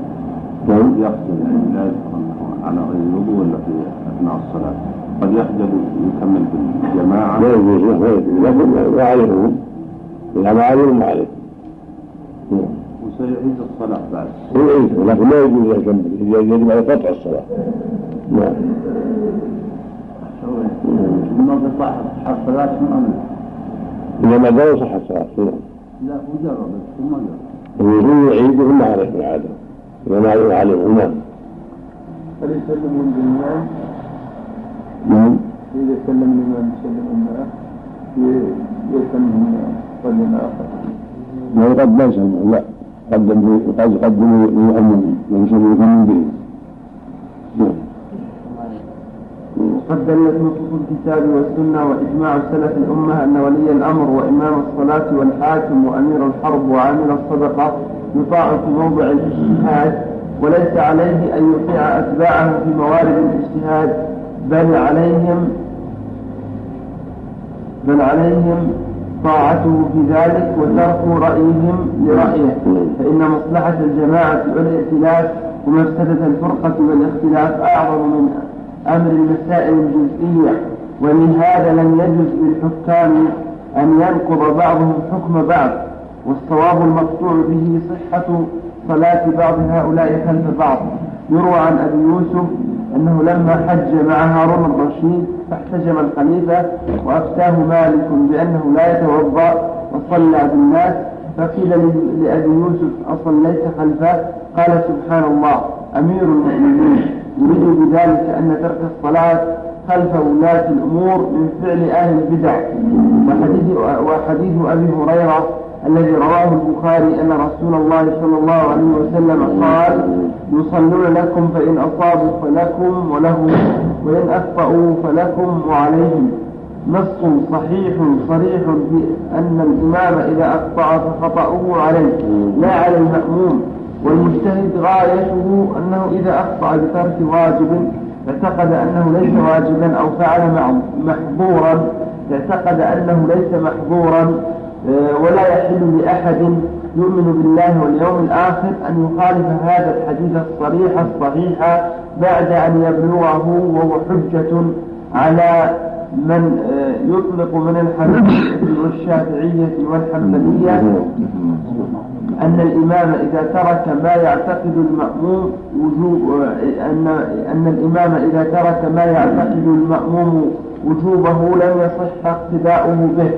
نعم يحصل يعني لا يذكر على غير الوضوء ولا في أثناء الصلاة. قد يحجب يكمل بالجماعة ما يجوز له ما يجوز. لكن ما عليهم إذا ما عليهم ما عليه. وسيعيد الصلاة بعد. يعيد لكن ما يجوز يكمل يجب عليه قطع الصلاة. نعم. ما قطع الصلاة من أمر؟ إذا ما دار صح الصلاة نعم. لا مجرد ثم جرب الوضوء يعيد ولا عليه في العادة إذا ما عليه عليه نعم هل يسلمون بالإمام؟ نعم إذا سلم الإمام يسلم الماء يسلم رجل آخر ما قد ليس لا قدم قد قدموا للمؤمن من شر يكون به نعم وقد دلت نصوص الكتاب والسنة وإجماع سلف الأمة أن ولي الأمر وإمام الصلاة والحاكم وأمير الحرب وعامل الصدقة يطاع في موضع الاجتهاد وليس عليه أن يطيع أتباعه في موارد الاجتهاد بل عليهم بل عليهم طاعته في ذلك وترك رأيهم لرأيه فإن مصلحة الجماعة والائتلاف ومفسدة الفرقة والاختلاف أعظم من أمر المسائل الجزئية ولهذا لم يجوز للحكام أن ينقض بعضهم حكم بعض والصواب المقطوع به صحة صلاة بعض هؤلاء خلف بعض. يروى عن أبي يوسف أنه لما حج مع هارون الرشيد فاحتجم الخليفة وأفتاه مالك بأنه لا يتوضأ وصلى بالناس فقيل لأبي يوسف أصليت خلفه؟ قال سبحان الله أمير المؤمنين. يريد بذلك أن ترك الصلاة خلف ولاة الأمور من فعل أهل البدع. وحديث, وحديث أبي هريرة الذي رواه البخاري أن رسول الله صلى الله عليه وسلم قال يصلون لكم فإن أصابوا فلكم ولهم وإن أخطأوا فلكم وعليهم. نص صحيح صريح بأن الإمام إذا أخطأ فخطأه عليه لا على المأموم. والمجتهد غايته أنه إذا أخطأ بترك واجب اعتقد أنه ليس واجبا أو فعل محظورا اعتقد أنه ليس محظورا آه، ولا يحل لأحد يؤمن بالله واليوم الآخر أن يخالف هذا الحديث الصريح الصحيح بعد أن يبلغه وهو حجة على من آه، يطلق من الحنفية والشافعية والحنبلية. أن الإمام إذا ترك ما يعتقد المأموم وجوب أن أن الإمام إذا ترك ما يعتقد المأموم وجوبه لم يصح اقتداؤه به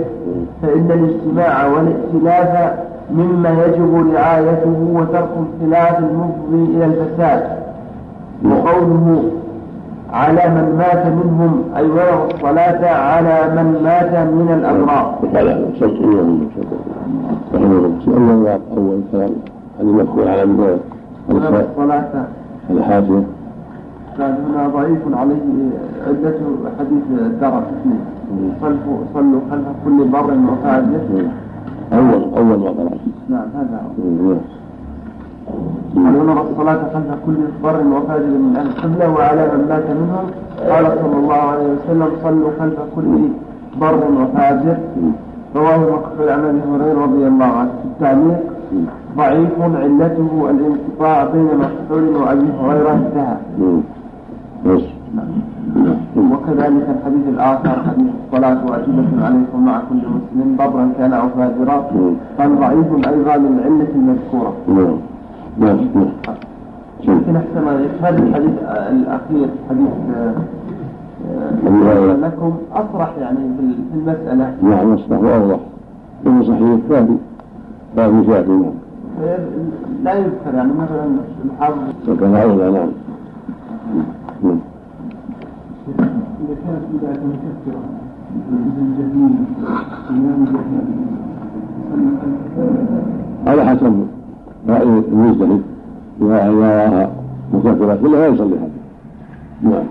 فإن الاجتماع والائتلاف مما يجب رعايته وترك الخلاف المفضي إلى الفساد. وقوله على من مات منهم أي ويرى الصلاة على من مات من الأبرار وقال صوت من رحمه الله أول كلام على من الصلاة هذا حاشية كان هنا ضعيف عليه عدة حديث الدرس صلوا صلوا خلف كل بر وفاجر أول أول ما نعم هذا هو. ونرى الصلاة خلف كل بر وفاجر من أهل القبلة وعلى من مات منهم. قال صلى الله عليه وسلم صلوا خلف كل بر وفاجر. رواه مقفل عن أبي هريرة رضي الله عنه. في التعليق ضعيف علته الانقطاع بين مقفول وأبي هريرة انتهى. وكذلك الحديث الآخر حديث الصلاة واجبة عليكم مع كل مسلم برا كان أو فاجرا. قال ضعيف أيضا للعلة المذكورة. نعم يمكن أحسن هذا الحديث الأخير حديث آه، لكم أصرح يعني في المسألة. نعم أصرح وأوضح. في صحيح الثاني باب شافي نعم. لا يذكر يعني مثلا الحافظ. وكان أولى نعم. إذا كانت بدعة مكفرة بالجهمية إمام على حسب رأي المجتهد إذا رآها مكفرة كلها يصلي هذا؟ نعم.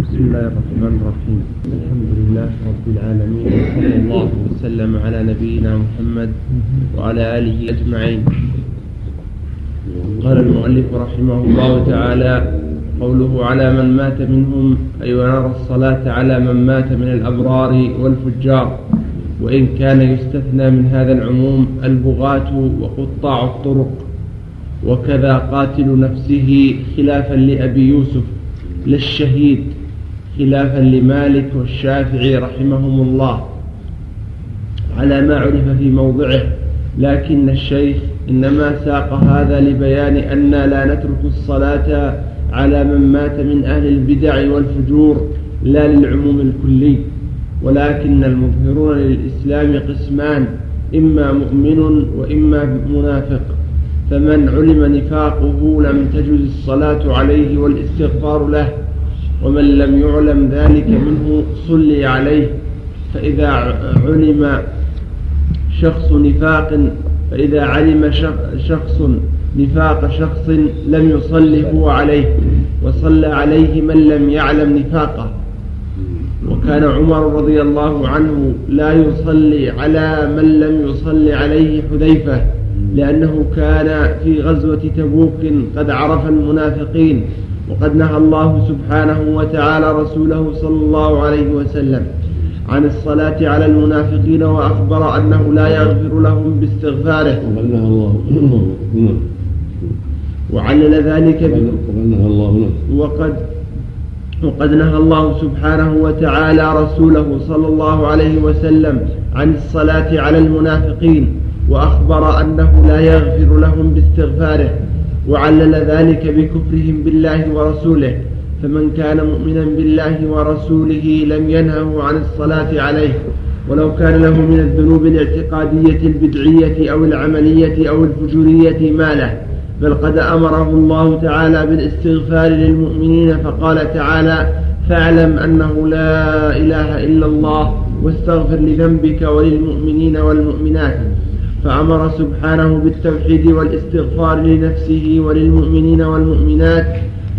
بسم الله الرحمن الرحيم. الحمد لله رب العالمين. وصلى الله وسلم على نبينا محمد وعلى آله أجمعين. قال المؤلف رحمه الله تعالى قوله على من مات منهم أي ونرى الصلاة على من مات من الأبرار والفجار. وإن كان يستثنى من هذا العموم البغاة وقطاع الطرق. وكذا قاتل نفسه خلافا لأبي يوسف للشهيد خلافا لمالك والشافعي رحمهم الله. على ما عرف في موضعه. لكن الشيخ إنما ساق هذا لبيان أن لا نترك الصلاة على من مات من أهل البدع والفجور لا للعموم الكلي. ولكن المظهرون للإسلام قسمان إما مؤمن وإما منافق. فمن علم نفاقه لم تجز الصلاة عليه والاستغفار له. ومن لم يعلم ذلك منه صلي عليه. فإذا علم شخص نفاق فإذا علم شخص نفاق شخص لم يصلي هو عليه وصلى عليه من لم يعلم نفاقه. وكان عمر رضي الله عنه لا يصلي على من لم يصلي عليه حذيفة لأنه كان في غزوة تبوك قد عرف المنافقين وقد نهى الله سبحانه وتعالى رسوله صلى الله عليه وسلم عن الصلاة على المنافقين وأخبر أنه لا يغفر لهم باستغفاره. الله. وعلل ذلك الله وقد وقد نهى الله سبحانه وتعالى رسوله صلى الله عليه وسلم عن الصلاة على المنافقين وأخبر أنه لا يغفر لهم باستغفاره وعلل ذلك بكفرهم بالله ورسوله. فمن كان مؤمنا بالله ورسوله لم ينهه عن الصلاة عليه. ولو كان له من الذنوب الاعتقادية البدعية أو العملية أو الفجورية ما له. بل قد أمره الله تعالى بالإستغفار للمؤمنين فقال تعالى فاعلم أنه لا إله إلا الله واستغفر لذنبك وللمؤمنين والمؤمنات. فأمر سبحانه بالتوحيد والإستغفار لنفسه وللمؤمنين والمؤمنات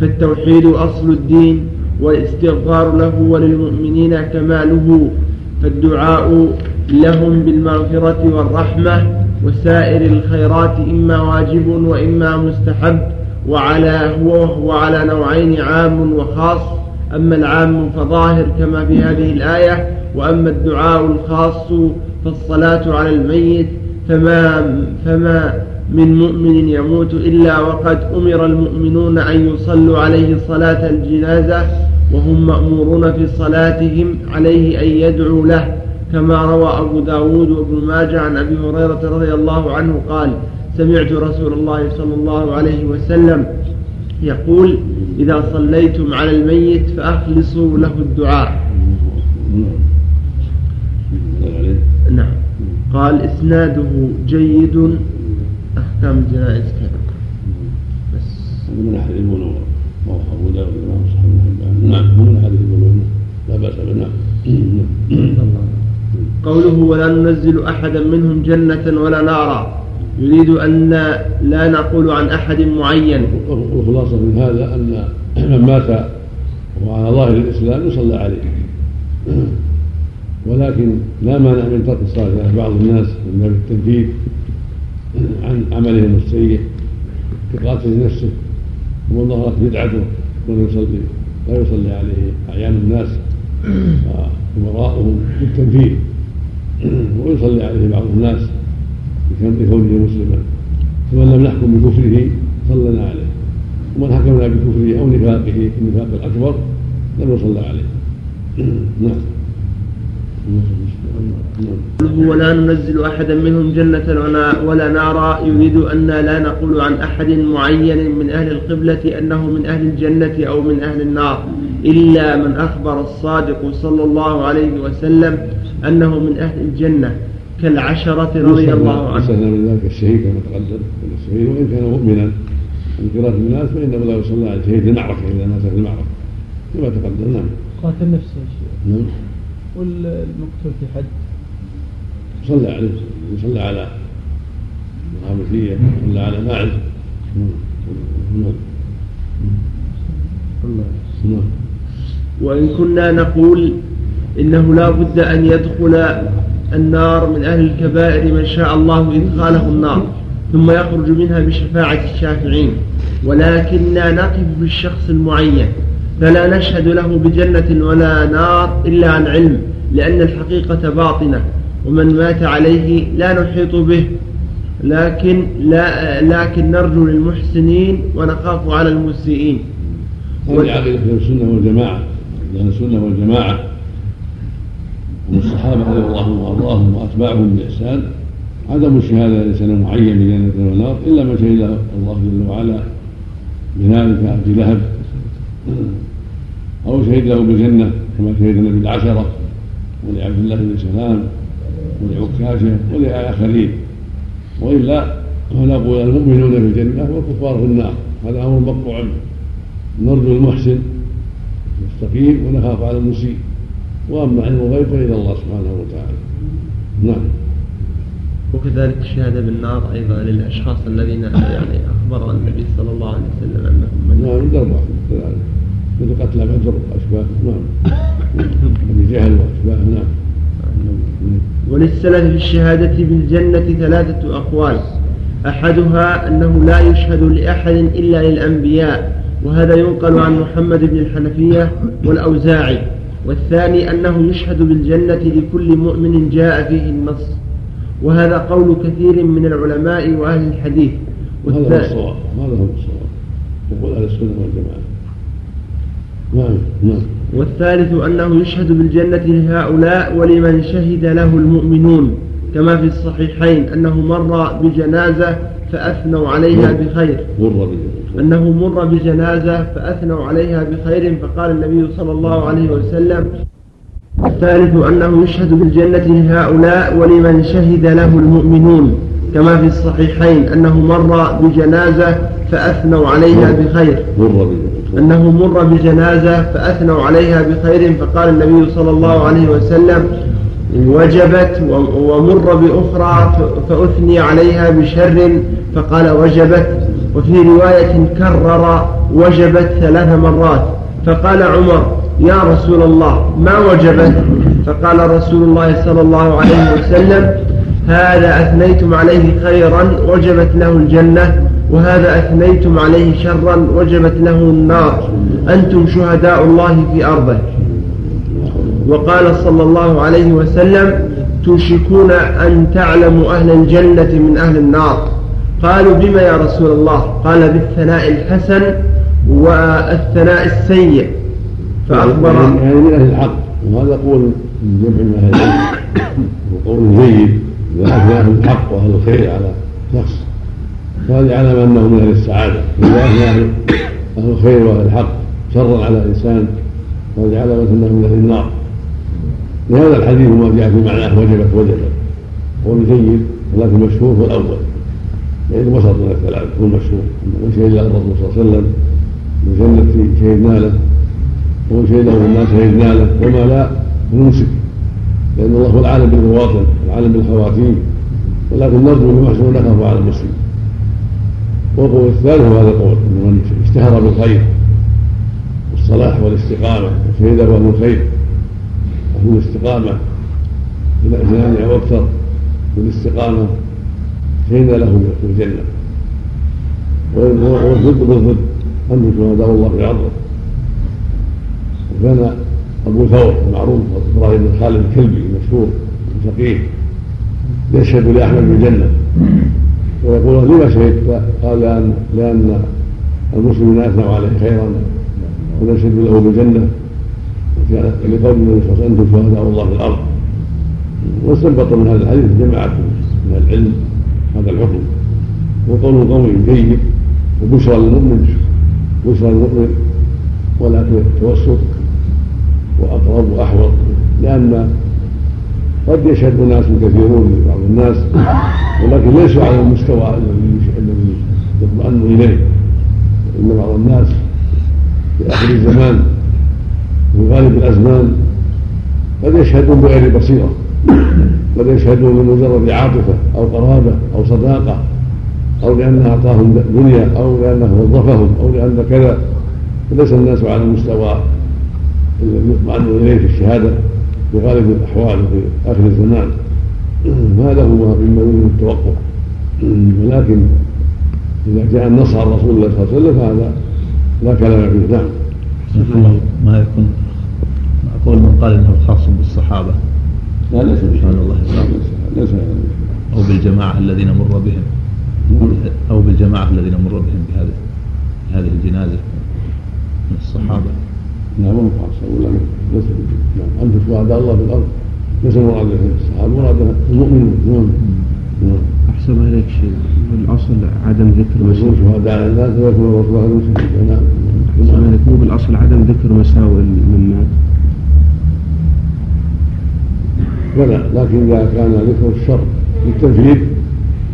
فالتوحيد أصل الدين والاستغفار له وللمؤمنين كماله فالدعاء لهم بالمغفرة والرحمة وسائر الخيرات إما واجب وإما مستحب وعلى هو وهو على نوعين عام وخاص. أما العام فظاهر كما في هذه الآية وأما الدعاء الخاص فالصلاة على الميت. فما فما من مؤمن يموت إلا وقد أمر المؤمنون أن يصلوا عليه صلاة الجنازة وهم مأمورون في صلاتهم عليه أن يدعوا له. كما روى أبو داود وابن ماجه عن أبي هريرة رضي الله عنه قال سمعت رسول الله صلى الله عليه وسلم يقول إذا صليتم على الميت فأخلصوا له الدعاء. نعم. قال إسناده جيد. أحكام الجنائز كيف بس. من رواه داود بن حبان نعم من البنوة لا بأس به. نعم. قوله ولا ننزل أحدا منهم جنة ولا نارا. يريد أن لا نقول عن أحد معين. والخلاصة من هذا أن من مات وعلى ظاهر الإسلام يصلى عليه. ولكن لا مانع من ترك الصلاة بعض الناس من باب التنفيذ عن عملهم السيء كقاتل نفسه. ومن ظهرت بدعته من يصلي لا يصلي عليه أعيان الناس وأمراؤهم بالتنفيذ. (clears throat) ويصلي عليه بعض الناس لكونه مسلما. فمن لم نحكم بكفره صلينا عليه. ومن حكمنا بكفره أو نفاقه النفاق الأكبر لم يصلى عليه. (clears throat) نعم. ولا ننزل أحدا منهم جنة ولا نارا. يريد أن لا نقول عن أحد معين من أهل القبلة أنه من أهل الجنة أو من أهل النار إلا من أخبر الصادق صلى الله عليه وسلم أنه من أهل الجنة كالعشرة رضي الله عنهم. يستثنى من ذلك الشهيد كما تقدم الشهيد وإن كان مؤمنا من قراءة الناس فإنه لا يصلى على شهيد المعركة إذا مات في المعركة كما تقدم نعم. قاتل نفسه يا شيخ. نعم. والمقتول في حد صلى عليه يصلى على الغامثية صلى على ماعز نعم نعم وإن كنا نقول إنه لا بد أن يدخل النار من أهل الكبائر من شاء الله إدخاله النار ثم يخرج منها بشفاعة الشافعين ولكننا نقف بالشخص المعين فلا نشهد له بجنة ولا نار إلا عن علم لأن الحقيقة باطنة ومن مات عليه لا نحيط به لكن لا لكن نرجو للمحسنين ونخاف على المسيئين. هذه عقيدة السنة والجماعة لأن السنة والجماعة من الصحابة رضي الله عنهم وأرضاهم وأتباعهم بإحسان. عدم الشهادة لإنسان معين بجنة ونار إلا ما شهد له الله جل وعلا بذلك لهب. أو شهد له بالجنة كما شهد النبي العشرة ولعبد الله بن سلام ولعكاشة ولآخرين. وإلا فنقول المؤمنون في الجنة والكفار في النار. هذا أمر مقطوع. نرجو المحسن يستقيم ونخاف على المسيء. وأما علم الغيب فإلى الله سبحانه وتعالى. نعم. وكذلك الشهادة بالنار أيضا للأشخاص الذين يعني أخبر النبي صلى الله عليه وسلم انهم من نعم دربة كذلك مثل قتل بدر وأشباه نعم. ابي جهل وأشباه نعم. وللسلف في الشهادة بالجنة ثلاثة أقوال. أحدها أنه لا يشهد لأحد إلا للأنبياء وهذا ينقل عن محمد بن الحنفية والأوزاعي. والثاني أنه يشهد بالجنة لكل مؤمن جاء فيه النص وهذا قول كثير من العلماء وأهل الحديث. هذا هو الصواب هذا هو الصواب. يقول أهل السنة والجماعة. نعم نعم. والثالث أنه يشهد بالجنة لهؤلاء ولمن شهد له المؤمنون كما في الصحيحين أنه مر بجنازة فأثنوا عليها بخير. مر أنه مر بجنازة فأثنوا عليها بخير فقال النبي صلى الله عليه وسلم الثالث أنه يشهد بالجنة لهؤلاء ولمن شهد له المؤمنون كما في الصحيحين أنه مر بجنازة فأثنوا عليها بخير. أنه مر بجنازة فأثنوا عليها بخير فقال النبي صلى الله عليه وسلم وجبت ومر بأخرى فأثني عليها بشر فقال وجبت. وفي رواية كرر وجبت ثلاث مرات. فقال عمر يا رسول الله ما وجبت؟ فقال رسول الله صلى الله عليه وسلم هذا أثنيتم عليه خيرا وجبت له الجنة وهذا أثنيتم عليه شرا وجبت له النار. أنتم شهداء الله في أرضه. وقال صلى الله عليه وسلم توشكون أن تعلموا أهل الجنة من أهل النار. قالوا بما يا رسول الله؟ قال بالثناء الحسن والثناء السيء. فأخبر من أهل الحق. وهذا قول جمع من أهل العلم وقول جيد. إذا أثنى أهل الحق وأهل الخير على شخص. فهذه علامة أنه من أهل السعادة. وإذا أثنى أهل الخير وأهل الحق شرا على إنسان فهذه علامة أنه من أهل النار. لهذا الحديث ما جاء في معناه وجبت وجبت قول جيد ولكن مشهور هو الأول يعني وسط من الثلاث هو المشهور. من شهد له الرسول صلى الله عليه وسلم بالجنة شهدنا له ومن شهد له الناس شهدنا له. وما لا نمسك لأن الله هو العالم بالمواطن العالم بالخواتيم. ولكن نرجو لمحسن نخاف على المسلم والقول الثالث هو هذا القول من اشتهر بالخير والصلاح والاستقامة وشهد له الخير وهو الاستقامة إلى إثنان أو أكثر بالاستقامة شهد له بالجنة والضد بالضد أنتم شهداء الله في عرضه وكان أبو ثور المعروف إبراهيم بن خالد الكلبي المشهور الفقيه يشهد لأحمد بالجنة ويقول لما شهدت؟ قال لأن لأن المسلمين أثنوا عليه خيرا ونشهد له بالجنة لقول النبي صلى الله عليه وسلم أنتم شهداء الله في الأرض. واستنبط من هذا الحديث جماعة من العلم هذا الحكم. وقول قوي جيد وبشرى للمؤمن بشرى للمؤمن ولا توسط وأقرب وأحوط. لأن قد يشهد ناس كثيرون لبعض الناس ولكن ليسوا على المستوى الذي يطمئن إليه. إن بعض الناس في آخر الزمان في غالب الأزمان قد يشهدون بغير بصيرة قد يشهدون لمجرد عاطفه أو قرابة أو صداقة أو لأنه أعطاهم دنيا أو لأنه وظفهم أو لأن كذا. فليس الناس على المستوى يطمئن إليه في الشهادة في غالب الأحوال في آخر الزمان. هذا هو مما يمكن التوقف. (clears throat) ولكن إذا جاء النص عن رسول الله صلى الله عليه وسلم فهذا لا كلام فيه. نعم. ما يكون. قول من قال إنه خاص بالصحابة. لا ليس سبحان الله ليس أو بالجماعة الذين مر بهم. أو بالجماعة الذين مر بهم بهذه هذه الجنازة من الصحابة. لا مو خاصة ولا ليس نعم أنتم شهداء الله في الأرض. ليس مراد الصحابة مراد المؤمنون. نعم. نعم. أحسن إليك شيء. الأصل عدم ذكر مساوئ. شهداء الرسول المسلمين نعم. إليك. مو بالأصل عدم ذكر مساوئ من مات بلى لكن إذا كان ذكر الشر للتنفيذ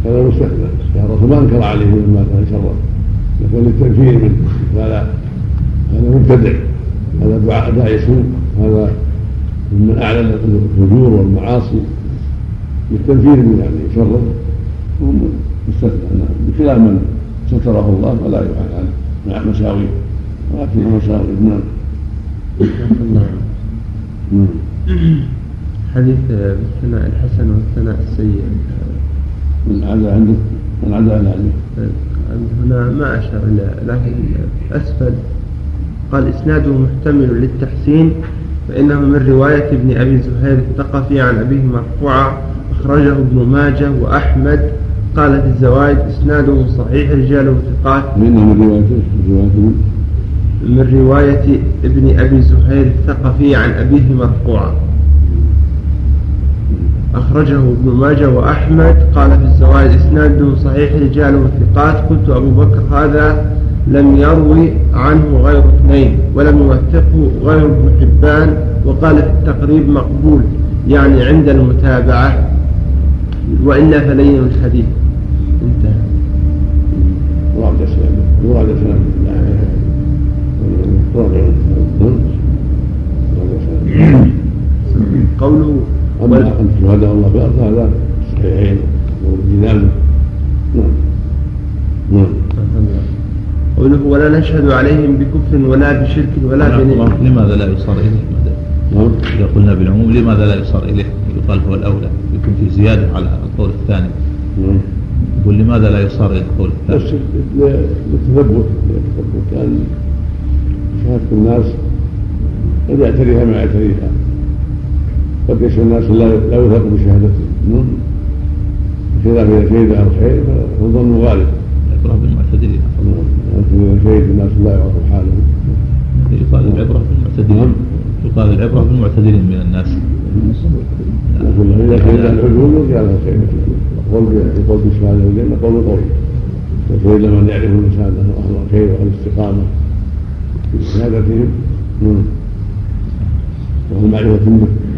مستثنى يا الرسول ما أنكر عليه من مات شرا. لكن للتنفيذ منه. هذا هذا مبتدع. هذا دعاء داعي سوء هذا ممن اعلن الفجور والمعاصي. بالتنفير من يعني شره مستثنى نعم بخلاف من ستره الله فلا يفعل عنه مع مساوي. ولكن مساوي. نعم. نعم. حديث بالثناء الحسن والثناء السيء. من عدا عندك من عدا عليه. هنا ما أشار إلى لكن أسفل. قال إسناده محتمل للتحسين فإنه من رواية ابن أبي زهير الثقفي عن أبيه مرفوعا أخرجه ابن ماجه وأحمد. قال في الزوائد إسناده صحيح رجاله ثقات. من من روايته من؟ رواية ابن أبي زهير الثقفي عن أبيه مرفوعا أخرجه ابن ماجه وأحمد. قال في الزوائد إسناده صحيح رجاله ثقات قلت أبو بكر هذا لم يروي عنه غير اثنين ولم يوثقه غير ابن حبان وقال في التقريب مقبول يعني عند المتابعة. وإلا فلين الحديث. انتهى. ورد ورد قوله أما أن شهداء الله في الأرض هذا صحيحين والجنان نعم. نعم. قوله ولا نشهد عليهم بكفر ولا بشرك ولا بنعمة لماذا لا يصار إليه؟ نعم. إذا قلنا بالعموم لماذا لا يصار إليه؟ يقال هو الأولى. يكون في زيادة على القول الثاني. نعم. يقول لماذا لا يصار إلى القول الثاني؟ للتثبت للتثبت لأن شهادة الناس قد يعتريها ما يعتريها؟ قد يشهد الناس لا لا يوثق بشهادته؟ نعم. بخلاف إذا شهد على الخير فالظن غالب. العبرة بالمعتدلين. لكن شهد الناس لا يعرف حاله. يقال العبرة بالمعتدلين. يقال العبرة بالمعتدلين من الناس. لكن إذا شهد العدول يرجع له خير قول يقول بالشهادة الجنة قول قوي. وشهد من يعرف الإنسان أهل الخير وأهل الاستقامة. في شهادتهم. وأهل معرفة به.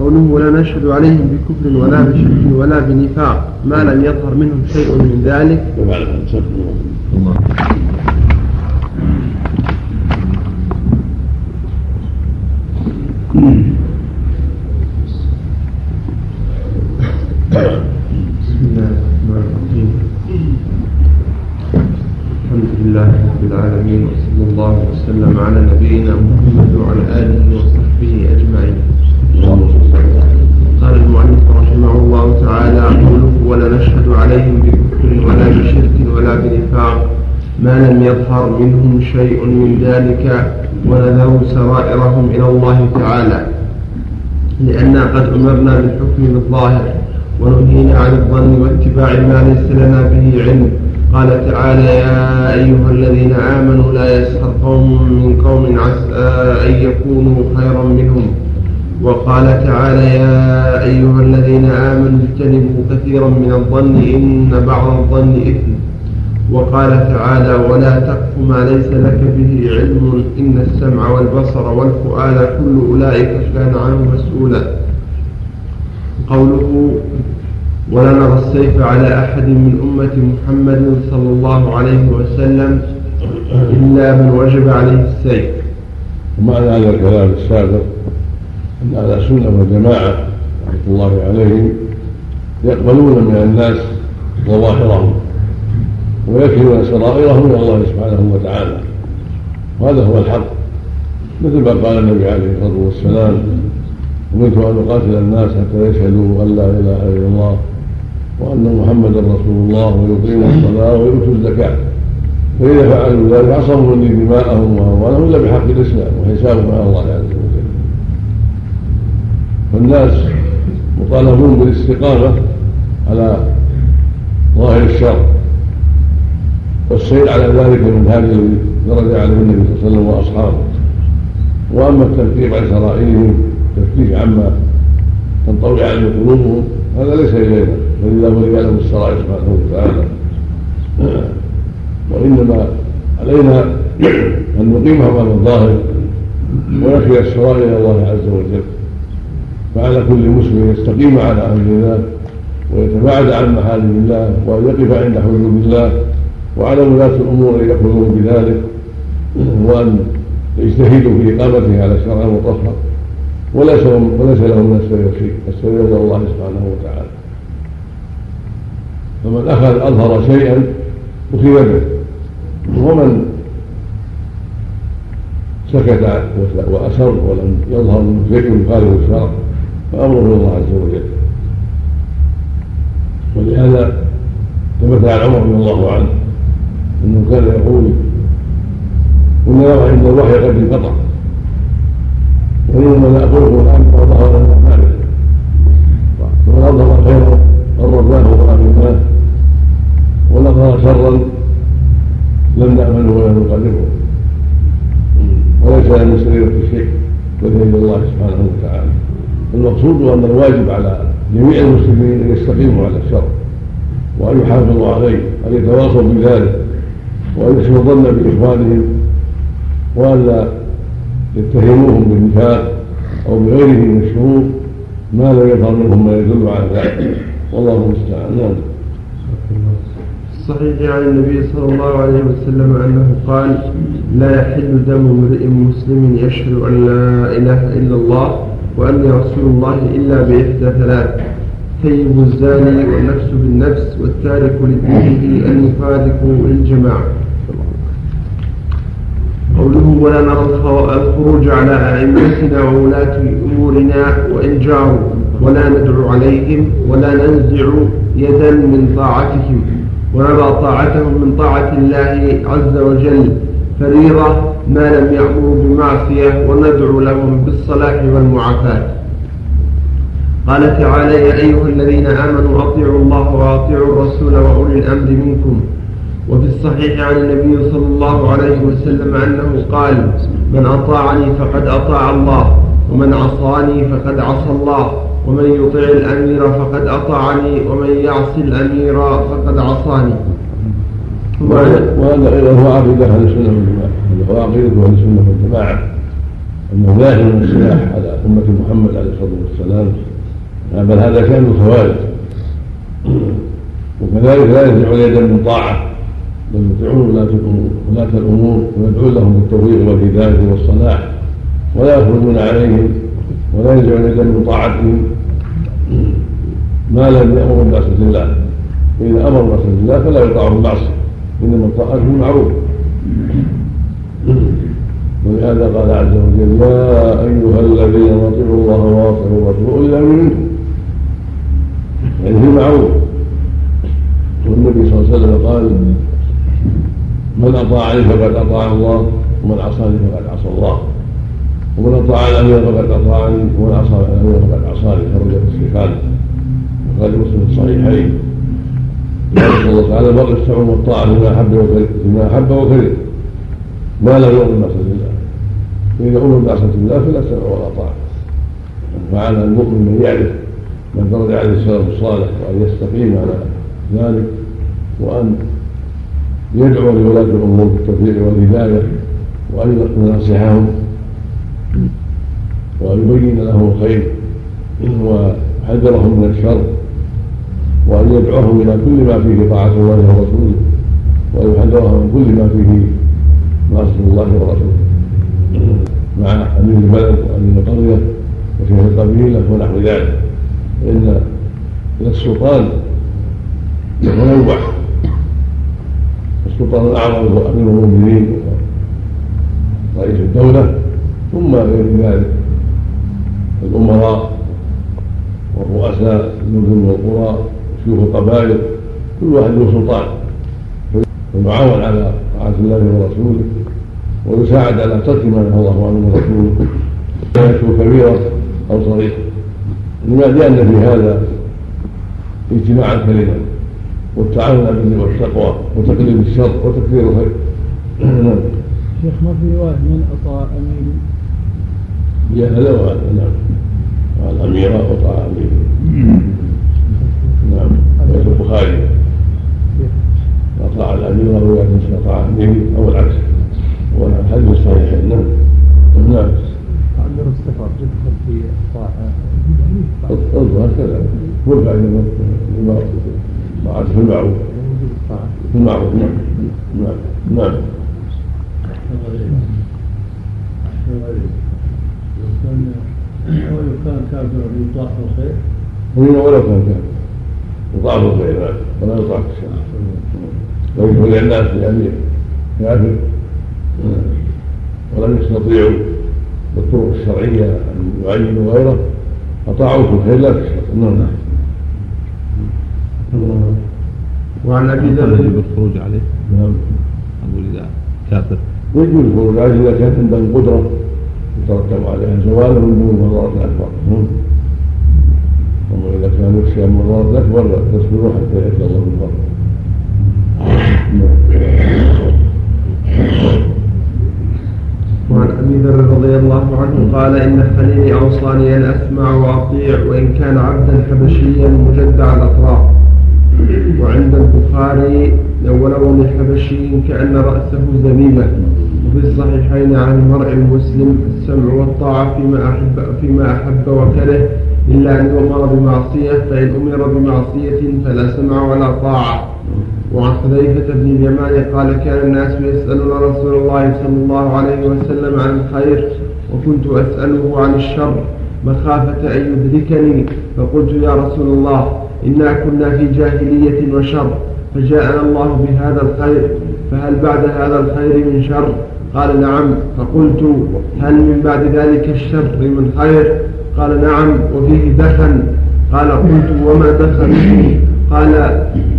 قوله ولا نشهد عليهم بكفر ولا بشرك ولا بنفاق ما لم يظهر منهم شيء من ذلك. الله بسم الله الرحمن الرحيم. الحمد لله رب العالمين وصلى الله وسلم على نبينا محمد وعلى اله وصحبه اجمعين قال المؤلف رحمه الله تعالى قوله ولا نشهد عليهم بكفر ولا بشرك ولا بنفاق ما لم يظهر منهم شيء من ذلك ونذروا سرائرهم إلى الله تعالى لأننا قد أمرنا بالحكم بالظاهر ونهينا عن الظن واتباع ما ليس لنا به علم قال تعالى يا أيها الذين آمنوا لا يسخر قوم من قوم عسى أن يكونوا خيرا منهم. وقال تعالى يا أيها الذين آمنوا اجتنبوا كثيرا من الظن إن بعض الظن إثم. وقال تعالى ولا تقف ما ليس لك به علم إن السمع والبصر والفؤاد كل أولئك كان عنه مسؤولا. قوله ولا نرى السيف على أحد من أمة محمد صلى الله عليه وسلم إلا من وجب عليه السيف. ومعنى هذا الكلام السابق أن أهل السنة والجماعة رحمة الله عليهم يقبلون من الناس ظواهرهم ويكلون سرائرهم إلى الله سبحانه وتعالى. وهذا هو الحق. مثل ما قال النبي عليه الصلاة والسلام امرت أن اقاتل الناس حتى يشهدوا أن لا إله إلا الله وأن محمدا رسول الله ويقيموا الصلاة ويؤتوا الزكاة. فإذا فعلوا ذلك عصموا مني دماءهم وأموالهم إلا بحق الإسلام وحسابهم على الله عز وجل. فالناس مطالبون بالاستقامة على ظاهر الشر والسير على ذلك من هذه درج عليه النبي صلى الله عليه وسلم وأصحابه. وأما التفتيش عن سرائرهم التفتيش عما تنطوي عليه قلوبهم هذا ليس إلينا بل الله يعلم السرائر سبحانه وتعالى. وإنما علينا أن نقيم امام الظاهر ونخشى السرائر إلى الله عز وجل. فعلى كل مسلم يستقيم على أمر الله ويتباعد عن محارم الله وأن يقف عند حدود الله وعلى ولاة الأمور أن يأخذوا بذلك وأن يجتهدوا في إقامته على الشرع المطهر وليس وليس لهم من السبيل شيء السبيل إلى الله سبحانه وتعالى. فمن أخذ أظهر شيئا أخذ به. ومن سكت وأسر ولم يظهر منه شيء يخالف الشرع فأمره إلى الله عز وجل. ولهذا ثبت عن عمر رضي الله عنه أنه كان يقول إن عند الوحي قد انقطع. وانما ناخذه الآن ما ظهر لنا مالك ومن أظهر خيرا قربناه وامناه ونظر شرا لم نامنه ولا نقربه وليس لنا سريرة شيء بين إلى الله سبحانه وتعالى. المقصود أن الواجب على جميع المسلمين أن يستقيموا على الشر وأن يحافظوا عليه وان يتواصوا بذلك وأن يحسنوا الظن بإخوانهم وأن لا يتهموهم بالنفاق أو بغيره من الشرور ما لم يظهر منهم ما يدل على ذلك؟ والله المستعان. نعم. الصحيح عن النبي صلى الله عليه وسلم أنه قال لا يحل دم امرئ مسلم يشهد أن لا إله إلا الله وأني رسول الله إلا بإحدى ثلاث ثيب الزاني والنفس بالنفس والتارك لدينه المفارق للجماعة. قوله ولا نرى الخروج على أئمتنا وولاة أمورنا وإن جاروا ولا ندعو عليهم ولا ننزع يدا من طاعتهم ونرى طاعتهم من طاعة الله عز وجل فريضة ما لم يأمروا بمعصية وندعو لهم بالصلاح والمعافاة. قال تعالى يا أيها الذين آمنوا أطيعوا الله وأطيعوا الرسول وأولي الأمر منكم وفي الصحيح عن النبي صلى الله عليه وسلم أنه قال من أطاعني فقد أطاع الله ومن عصاني فقد عصى الله ومن يطع الأمير فقد أطاعني ومن يعص الأمير فقد عصاني. وهذا هو عقيدة أهل السنة والجماعة. هو عقيدة أهل السنة والجماعة. أنه لا يحمل السلاح على أمة محمد عليه الصلاة والسلام. بل هذا كان الخوارج وكذلك لا ينزعون يدا من طاعة بل يطيعون ولاة الأمور. ويدعون لهم بالتوفيق والهداية والصلاح ولا يخرجون عليهم ولا ينزعون يدا من طاعتهم ما لم يأمر بمعصية الله فإذا أمر بمعصية الله فلا يطاع المعصية إنما الطاعة بالمعروف ولهذا قال عز وجل يا أيها الذين أطيعوا الله وأطيعوا الرسول إلا منكم. يعني في المعروف والنبي صلى الله عليه وسلم قال من أطاعني فقد أطاع الله ومن عصاني فقد عصى الله ومن أطاع الأمير فقد أطاعني ومن عصى الأمير فقد عصاني خرج الشيخان وقال مسلم الصحيحين. قال الله تعالى بل السمع والطاعة فيما أحب وكره فيما أحب وكره. ما لم يؤمن بمعصية الله فإذا أمر بمعصية الله فلا سمع ولا طاعة. فعلى المؤمن من يعرف ما درج عليه السلف الصالح وأن يستقيم على ذلك وأن يدعو لولاة الأمور بالتوفيق والهداية وأن ينصحهم يبين لهم الخير ويحذرهم من الشر وأن يدعوهم إلى كل ما فيه طاعة الله ورسوله وأن يحذرهم من كل ما فيه معصية الله ورسوله. مع أمير البلد وأمير القرية وشيخ القبيلة ونحو ذلك. فإن السلطان يتنوع. السلطان الأعظم هو امير المؤمنين رئيس الدولة ثم غير ذلك الأمراء والرؤساء المدن والقرى شيوخ القبائل كل واحد له سلطان فيعاون على طاعة الله ورسوله ويساعد على ترك ما نهى الله عنه ورسوله. لا يكون كبيرا أو صغيرا لما لأن في هذا اجتماع الكلمة. والتعاون على البر والتقوى وتقليل الشر وتكثير الخير. نعم شيخ ما في رواية من أطاع أمير؟ يا هلا وهلا نعم. الأميرة وطاع أمير. نعم. رواية البخاري. أطاع الأميرة ورواية مسلم أطاع أمير أو العكس. هو الحديث الصحيح نعم. نعم. عند السفر يدخل في طاعة الظاهر كذا مرفع طاعة في المعروف في المعروف نعم نعم. نعم ولو كان كافرا يطاع في الخير ولو كان كافر يطاع في الخير نعم ولا يطاع في الشر لو يقول الناس بأمير كافر ولم يستطيعوا بالطرق الشرعية أن يعينوا غيره أطاعوا في الخير لا في الشر. نعم. وعن أبي ذر. يجب الخروج عليه؟ نعم. أقول اذا كافر. يجوز الخروج عليه إذا كانت عندهم قدره يترتب عليها زواله من دون المضرات الاكبر أما إذا كان يخشى من المضرات الاكبر تصبروا حتى يأتي الله من فضله. وعن أبي ذر رضي الله عنه قال إن خليلي أوصاني أن أسمع وأطيع وإن كان عبدا حبشيا مجدع الأطراف. وعند البخاري ولو لحبشي كأن رأسه زبيبة وفي الصحيحين عن المرء المسلم السمع والطاعة فيما أحب فيما أحب وكره إلا أن يؤمر بمعصية فإن أمر بمعصية فلا سمع ولا طاعة. وعن حذيفة بن اليمان قال كان الناس يسألون رسول الله صلى الله عليه وسلم عن الخير وكنت أسأله عن الشر مخافة أن يدركني فقلت يا رسول الله إنا كنا في جاهلية وشر فجاءنا الله بهذا الخير فهل بعد هذا الخير من شر؟ قال نعم. فقلت هل من بعد ذلك الشر من خير؟ قال نعم. وفيه دخن. قال قلت وما دخن؟ قال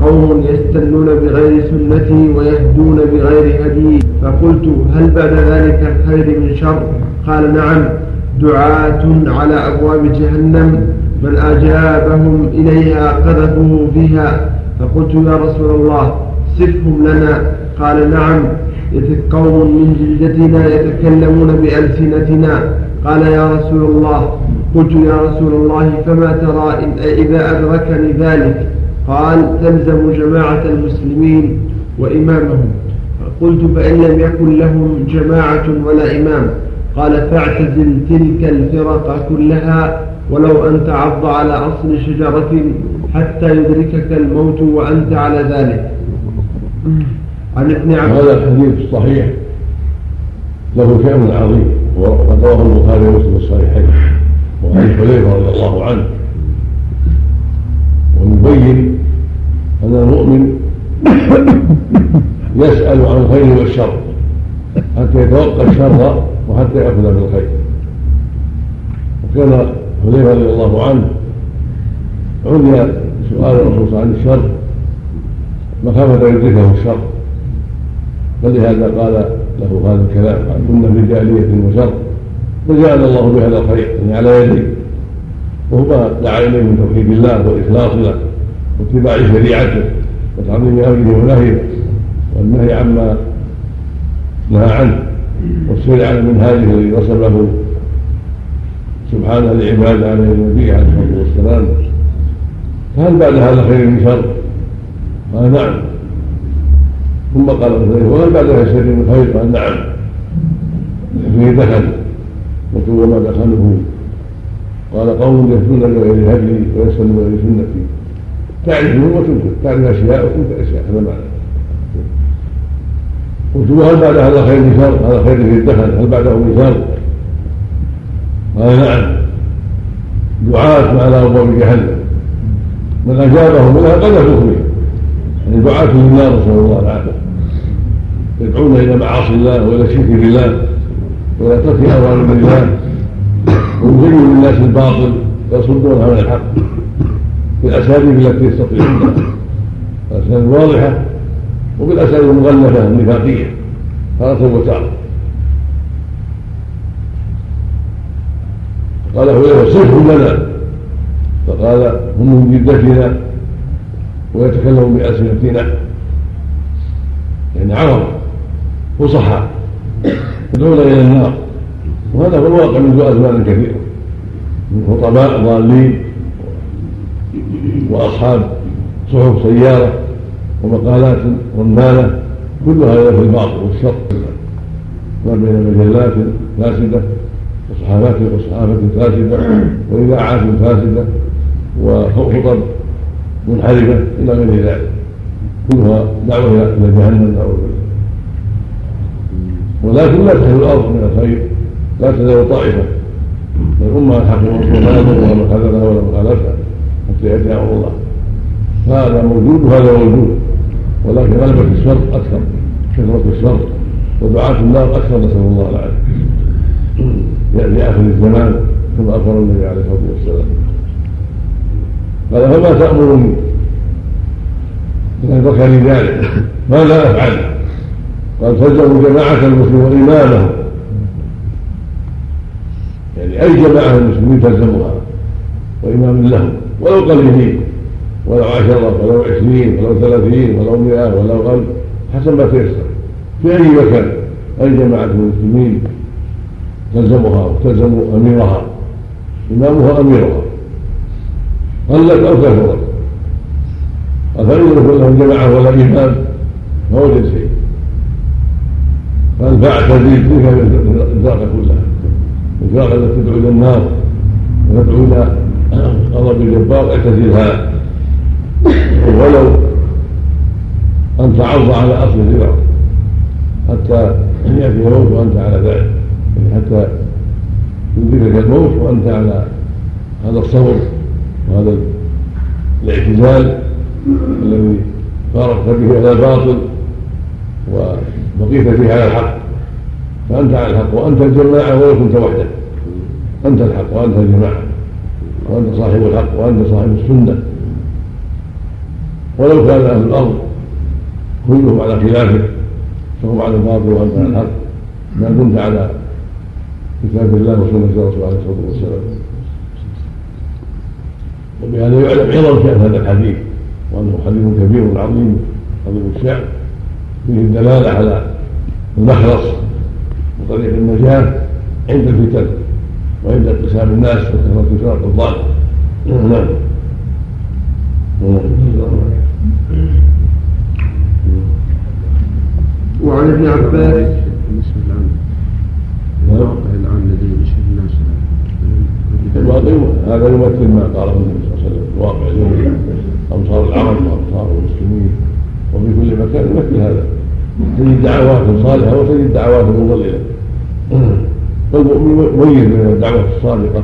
قوم يستنون بغير سنتي ويهدون بغير هدي. فقلت هل بعد ذلك الخير من شر؟ قال نعم. دعاة على أبواب جهنم. من أجابهم إليها قذفوه فيها فقلت يا رسول الله صفهم لنا. قال نعم قوم من جلدتنا يتكلمون بألسنتنا. قال يا رسول الله قلت يا رسول الله فما ترى إن إذا أدركني ذلك؟ قال تلزم جماعة المسلمين وإمامهم. قلت فإن لم يكن لهم جماعة ولا إمام. قال فاعتزل تلك الفرق كلها ولو أن تعض على أصل شجرة حتى يدركك الموت وأنت على ذلك. عن ابن عباس هذا الحديث الصحيح له شأن عظيم. وقد رواه البخاري ومسلم الصحيحين. وعن حذيفة رضي الله عنه. ويبين أن المؤمن يسأل عن الخير والشر. حتى يتوقع الشر وحتى يأخذ بالخير وكان حذيفة رضي الله عنه. عني سؤال الرسول عن الشر. مخافة يدركه الشر. فلهذا قال له هذا الكلام قال كنا في جاهلية وشر. فجعل الله بهذا الخير يعني على يديه وهو دعا إليه من توحيد الله والاخلاص له واتباع شريعته وتعظيم أمره ونهيه والنهي عما نهى عنه والسير على منهاجه الذي وصفه سبحانه لعباده عليه النبي عليه الصلاة والسلام فهل بعد هذا خير من شر؟ قال نعم ثم قال وهل بعد هذا شر من خير؟ قال نعم فيه دخل قلت وما دخله قال قوم يهدون بغير هدي ويسألون بغير سنتي تعرفون وتنكر تعرف أشياء وتنكر أشياء هذا معنى قلت وهل بعد هذا خير من شر؟ هذا خير في الدخل هل بعده من شر؟ قال نعم. دعاة على ابواب جهنم من اجابهم منها قذفوا فيها يعني دعاة للنار نسال الله العافيه يدعون إلى معاصي الله وإلى الشرك بالله وإلى ترك اوامر الله. ويزين للناس الباطل ويصدون عن الحق. بالأساليب التي يستطيعونها الاساليب الواضحة وبالأساليب المغلفة النفاقية. تارة وتارة قال هو صفهم لنا. فقال هم من جدتنا ويتكلم بألسنتنا. يعني عرب فصحى يدعون إلى النار. وهذا هو الواقع منذ أزمان كثيرة من خطباء ضالين وأصحاب صحف سيارة ومقالات رنانة كل هذا في الباطل والشر. ما بين مجلات فاسدة. وصحافات وصحافة فاسدة وإذاعات فاسدة وخطب منحرفة إلى غير ذلك. كلها دعوة إلى جهنم نعوذ بالله ولكن لا تحل الأرض من الخير لا تزال طائفة. الأمة الحق ولا يضرها من خذلها ولا من خالفها حتى يأتي أمر الله. هذا موجود وهذا موجود ولكن غلبة الشر أكثر كثرة الشر ودعاة النار أكثر نسأل الله العافية. آخر الزمان كما أخبر النبي عليه الصلاة والسلام. قال فما تأمرني؟ إذا ذكر ذلك. ماذا أفعل؟ قال تلزموا جماعة المسلمين وإمامهم. يعني أي جماعة المسلمين تلزمها؟ وإمام لهم. ولو قليلين ولو عشرة ولو عشرين ولو ثلاثين ولو مئة ولو ألف حسب ما تيسر. في أي مكان أي جماعة المسلمين تلزمها وتلزم أميرها. إمامها أميرها. قلت أو كثرت. أفإن يكون لهم جماعة ولا إمام؟ ما وجد شيء قال فاعتزل تلك الفرق كلها. الفرق التي تدعو إلى النار وتدعو إلى غضب الجبار اعتزلها ولو أن تعض على أصل الفرق حتى يأتي الموت وأنت على ذلك. حتى يدركك الموت وأنت على هذا الصبر وهذا الاعتزال الذي فارقت به على الباطل وبقيت فيه على الحق. فأنت على الحق وأنت الجماعة ولو كنت وحدك. أنت الحق وأنت الجماعة وأنت صاحب الحق وأنت صاحب السنة. ولو كان أهل الأرض كلهم على خلافك فهم على الباطل وأنت على الحق ما كنت على كتاب الله وسنة الرسول عليه الصلاة والسلام وبهذا يعلم عظم شأن هذا الحديث وأنه حديث كبير عظيم عظيم الشأن فيه الدلالة على المخلص وطريق النجاة عند الفتن وعند انقسام الناس وكثرة فرق الضال. نعم. وعن ابن عباس نعم الواقع الآن الذي يشهد الناس الواقع هذا يمثل ما قاله النبي صلى الله عليه وسلم. الواقع اليومي امصار العرب وامصار المسلمين وفي كل مكان يمثل هذا. تجد دعوات صالحة وتجد دعوات مضللة. فالمؤمن مميز بين الدعوه الصادقة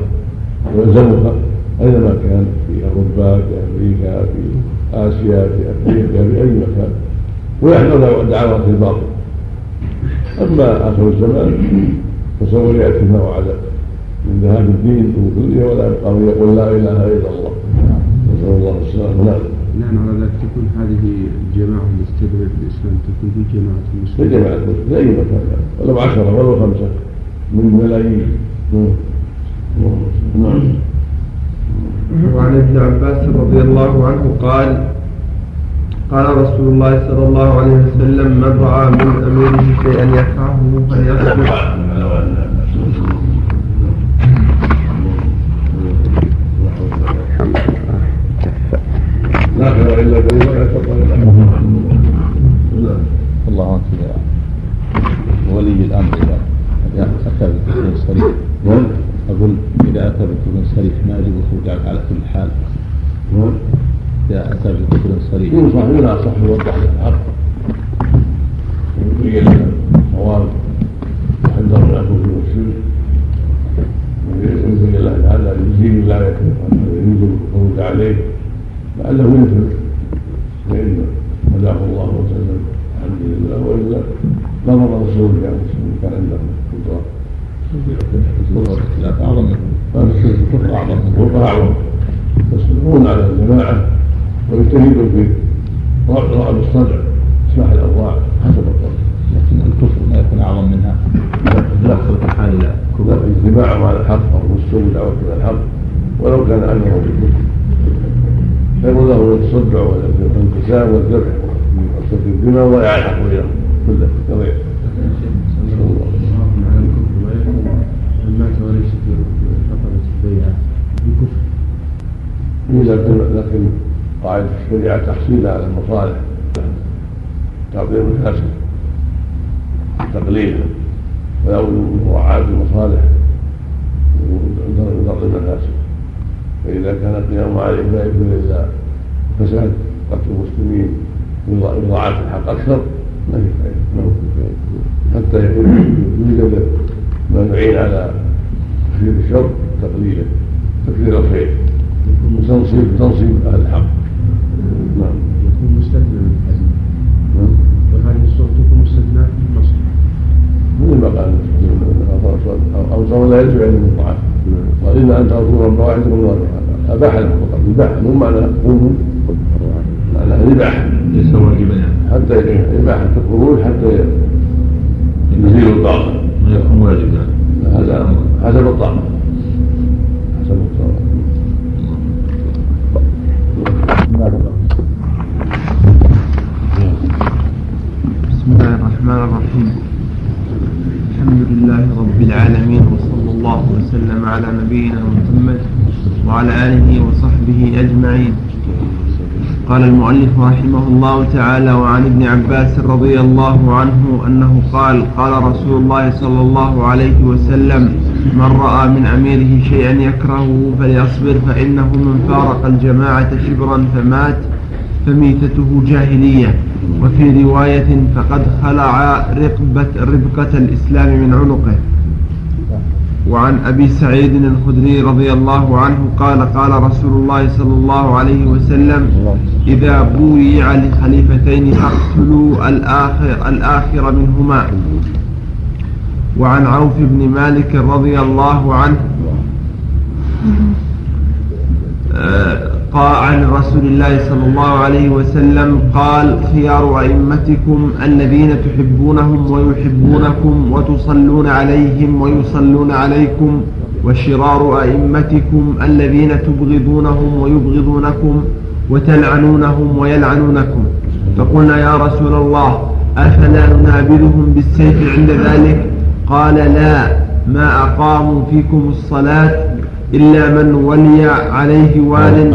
ويلزمها اينما كان؟ في أوروبا في أمريكا في آسيا في أفريقيا في أي مكان. ويحذر دعوات الباطل. أما آخر الزمان فسوف ياتي ما وعد من ذهاب الدين كله ولا يبقى من يقول لا إله إلا الله. نسأل الله السلامة. نعم نعم على ذلك تكون هذه الجماعة التي تدعو في الإسلام تكون في جماعة في المسلمين جماعة في أي مكان؟ ولو عشرة ولو خمسة. من ملايين. نعم. وعن ابن عباس رضي الله عنه قال قال رسول الله صلى الله عليه وسلم من رأى من أميره شيئا يكرهه فليصبر لا خير إلا بالله ولا شر إلا الله. أكبر. ولي الأمر إذا أتى بكفر صريح. أقول إذا أتى بكفر صريح ما يجب الخروج على كل حال. إذا أتى بكفر صريح. ينصح منها صح يوضح الحق ويبين الصواب يحذر من الكفر والشرك ويبين الله تعالى يزيد لا يكفر. يريد الخروج عليه. لعله ينفذ فإن هداه الله وسلم الحمد لله وإلا ما ضر رسول الله كان عنده قدرة. أعظم الكفر أعظم الكفر أعظم. يصبرون على الجماعة ويجتهدوا في رأب الصدع إصلاح الأوضاع حسب القول. لكن الكفر ما يكون أعظم منها. لا. يخلق الحال إلى كفر اجتماعهم على الحق أو الرسول ودعوه إلى الحق ولو كان أمره بالكفر. خير له التصدع والانقسام والذبح وسفك الدماء الحق بينهم كله. بكفر لكن لكن قاعدة الشريعة تحصيلها على المصالح. تعظيم الكسب تقليلا ولا بد من مراعاة المصالح ودرء المفاسد فإذا كان القيام عليه لا يكون إلا فساد قتل المسلمين إضاعة الحق أكثر. ما في فائدة. ما هو حتى يكون يوجد ما يعين على تكفير الشر تقليلا. تكفير الخير. وتنصيب تنصيب أهل الحق. نعم. يكون مستثنى من الحزم نعم. وهذه الصورة تكون مستثناة من النصر مثل ما قال أو صار لا يجوع الا من الطعام قال تغفروا رب واحدكم الله أباح لهم فقط. ذبح مو معنى قوموا معنى ذبح ليس واجبا. يعني حتى اباحه الخروج حتى يزيلوا الطاقه ما يكون واجب يعني هذا حسب الطاقه حسب الطاقه بسم الله الرحمن الرحيم. الحمد لله رب العالمين وصلى الله وسلم على نبينا محمد وعلى آله وصحبه أجمعين. قال المؤلف رحمه الله تعالى وعن ابن عباس رضي الله عنه أنه قال قال رسول الله صلى الله عليه وسلم من رأى من أميره شيئا يكرهه فليصبر فإنه من فارق الجماعة شبرا فمات فميتته جاهلية. وفي رواية فقد خلع رقبة ربقة الإسلام من عنقه. وعن أبي سعيد الخدري رضي الله عنه قال قال رسول الله صلى الله عليه وسلم إذا بويع لخليفتين فاقتلوا الآخر, الآخر منهما. وعن عوف بن مالك رضي الله عنه آه، قال عن رسول الله صلى الله عليه وسلم قال خيار أئمتكم الذين تحبونهم ويحبونكم وتصلون عليهم ويصلون عليكم وشرار أئمتكم الذين تبغضونهم ويبغضونكم وتلعنونهم ويلعنونكم. فقلنا يا رسول الله أفلا ننابذهم بالسيف عند ذلك؟ قال لا ما أقاموا فيكم الصلاة إلا من ولي عليه وال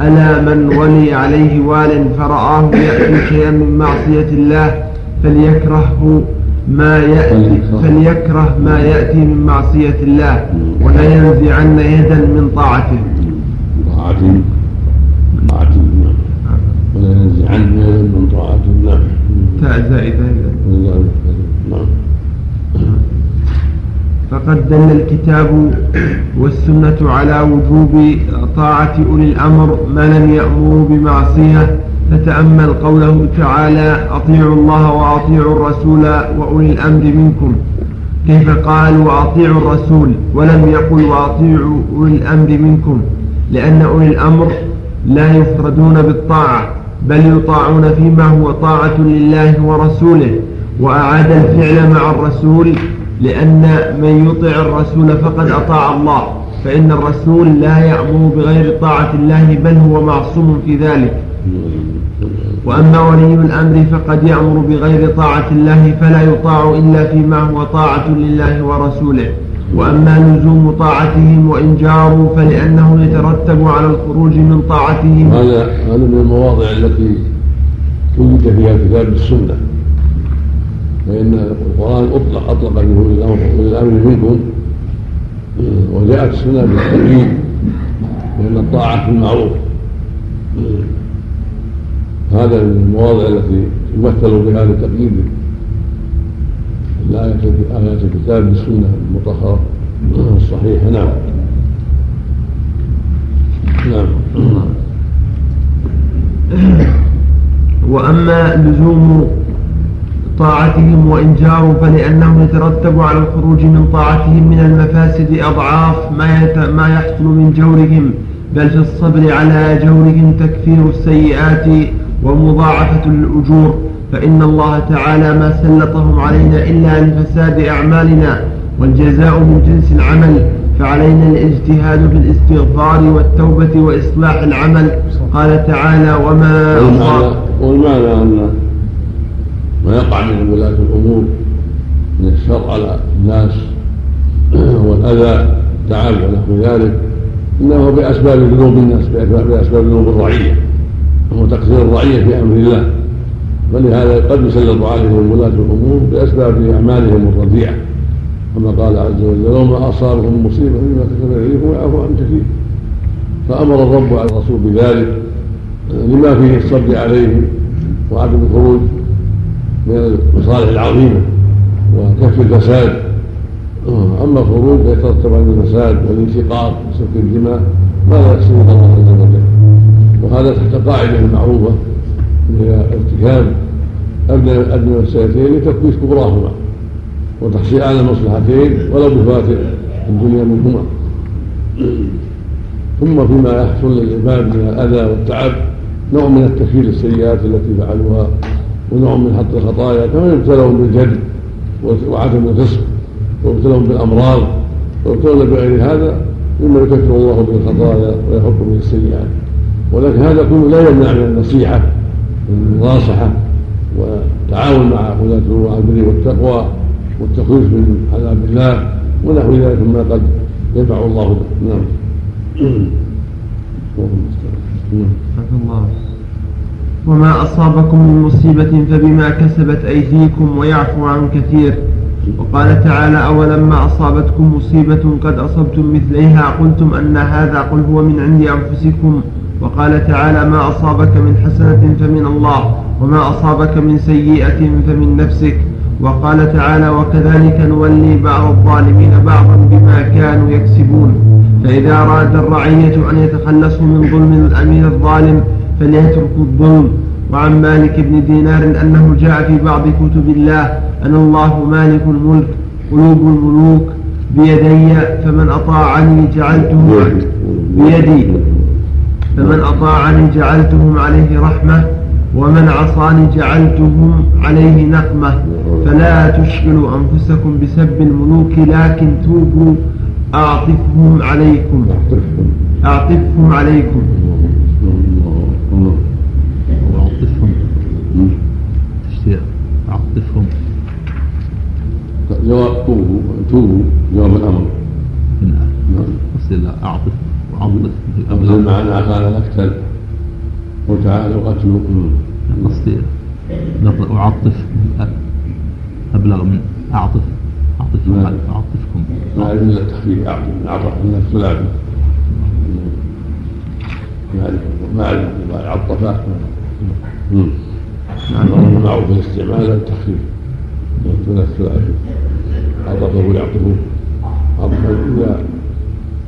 ألا من ولي عليه وال فرآه يأتي شيئا من معصية الله فليكرهه ما يأتي فليكره ما يأتي من معصية الله ولا ينزعن يدا من طاعته. طاعته طاعته ولا ينزعن يدا من طاعته نعم. زائدة نعم. فقد دل الكتاب والسنة على وجوب طاعة أولي الأمر ما لم يأمروا بمعصية فتأمل قوله تعالى أطيعوا الله وأطيعوا الرسول وأولي الأمر منكم. كيف قال وأطيعوا الرسول ولم يقل وأطيعوا أولي الأمر منكم؟ لأن أولي الأمر لا يفردون بالطاعة بل يطاعون فيما هو طاعة لله ورسوله وأعاد الفعل مع الرسول لأن من يطع الرسول فقد أطاع الله فإن الرسول لا يأمر بغير طاعة الله بل هو معصوم في ذلك. وأما ولي الأمر فقد يأمر بغير طاعة الله فلا يطاع إلا فيما هو طاعة لله ورسوله. وأما لزوم طاعتهم وإن جاروا فلأنه يترتب على الخروج من طاعتهم. هذا هذا من المواضع التي وجد فيها الكتاب السنة. فإن القرآن أطلق أطلق به الأمر منكم. وجاءت السنة بالتأكيد لأن الطاعة في المعروف. هذا من المواضع التي يمثل بها لتقييد الآية آيات الكتاب بالسنة المطهرة. الصحيحة نعم. نعم. وأما لزوم طاعتهم وإن جاروا فلأنه يترتب على الخروج من طاعتهم من المفاسد أضعاف ما, ما يحصل من جورهم بل في الصبر على جورهم تكفير السيئات ومضاعفة الأجور. فإن الله تعالى ما سلطهم علينا إلا لفساد أعمالنا والجزاء من جنس العمل. فعلينا الاجتهاد في الاستغفار والتوبة وإصلاح العمل. قال تعالى وما والمعنى أن ما يقع من ولاة الأمور من الشر على الناس (clears throat) والأذى تعب ونحو ذلك. إنه بأسباب ذنوب الناس بأسباب ذنوب الرعية وهو تقصير الرعية في أمر الله. فلهذا قد يسلط عليهم ولاة الأمور بأسباب أعمالهم الرديئة. كما قال عز وجل وما أصابهم مصيبة بما كسب أيديكم ويعفو عن كثير. فأمر الرب على الرسول بذلك لما فيه الصبر عليهم وعدم الخروج. من المصالح العظيمة وكف الفساد. أما الخروج فيترتب على الفساد والانشقاق وسفك الدماء ما لا يسلط الله عز وجل؟ وهذا تحت قاعدة معروفة هي ارتكاب أدنى أدنى المسألتين لتكويس كبراهما وتحصيل أعلى المصلحتين ولو بفات الدنيا منهما. ثم فيما يحصل للعباد من الأذى والتعب نوع من التكفير السيئات التي فعلوها ونوع من حط الخطايا كما يبتلون بالجد وعدم الفسق ويبتلون بالأمراض ويبتلون بغير هذا مما يكفر الله به الخطايا ويحط به السيئات. ولكن هذا كله لا يمنع من النصيحة والمناصحة والتعاون مع ولاة الأمور على البر والتقوى والتخويف من عذاب الله ونحو ذلك مما قد ينفع الله به. نعم. (coughs) الله. وما أصابكم من مصيبة فبما كسبت أيديكم ويعفو عن كثير. وقال تعالى أولما أصابتكم مصيبة قد أصبتم مثليها قلتم أن هذا قل هو من عند أنفسكم. وقال تعالى ما أصابك من حسنة فمن الله وما أصابك من سيئة فمن نفسك. وقال تعالى وكذلك نولي بعض الظالمين بعضا بما كانوا يكسبون. فإذا أراد الرعية أن يتخلصوا من ظلم الأمير الظالم فليتركوا الظلم. وعن مالك بن دينار أنه جاء في بعض كتب الله أن الله مالك الملك قلوب الملوك بيدي فمن أطاعني جعلته بيدي فمن أطاعني جعلتهم عليه رحمة ومن عصاني جعلتهم عليه نقمة. فلا تشغلوا أنفسكم بسب الملوك لكن توبوا أعطفهم عليكم. أعطفهم عليكم. أعطفهم جواب توبوا توبوا جواب الأمر نعم قصد أعطف وعطف المعنى كان نقتل وتعالى قتلوا قصدي لفظ أعطف أبلغ من نعم. أعطفكم ما أعرف إلا التخفيف أعطي من الثلاثي ما أعرف ما أعرف ما عطفات نعم معروف الاستعمال التخفيف من الثلاثي عطفه يعطفه عطفا إذا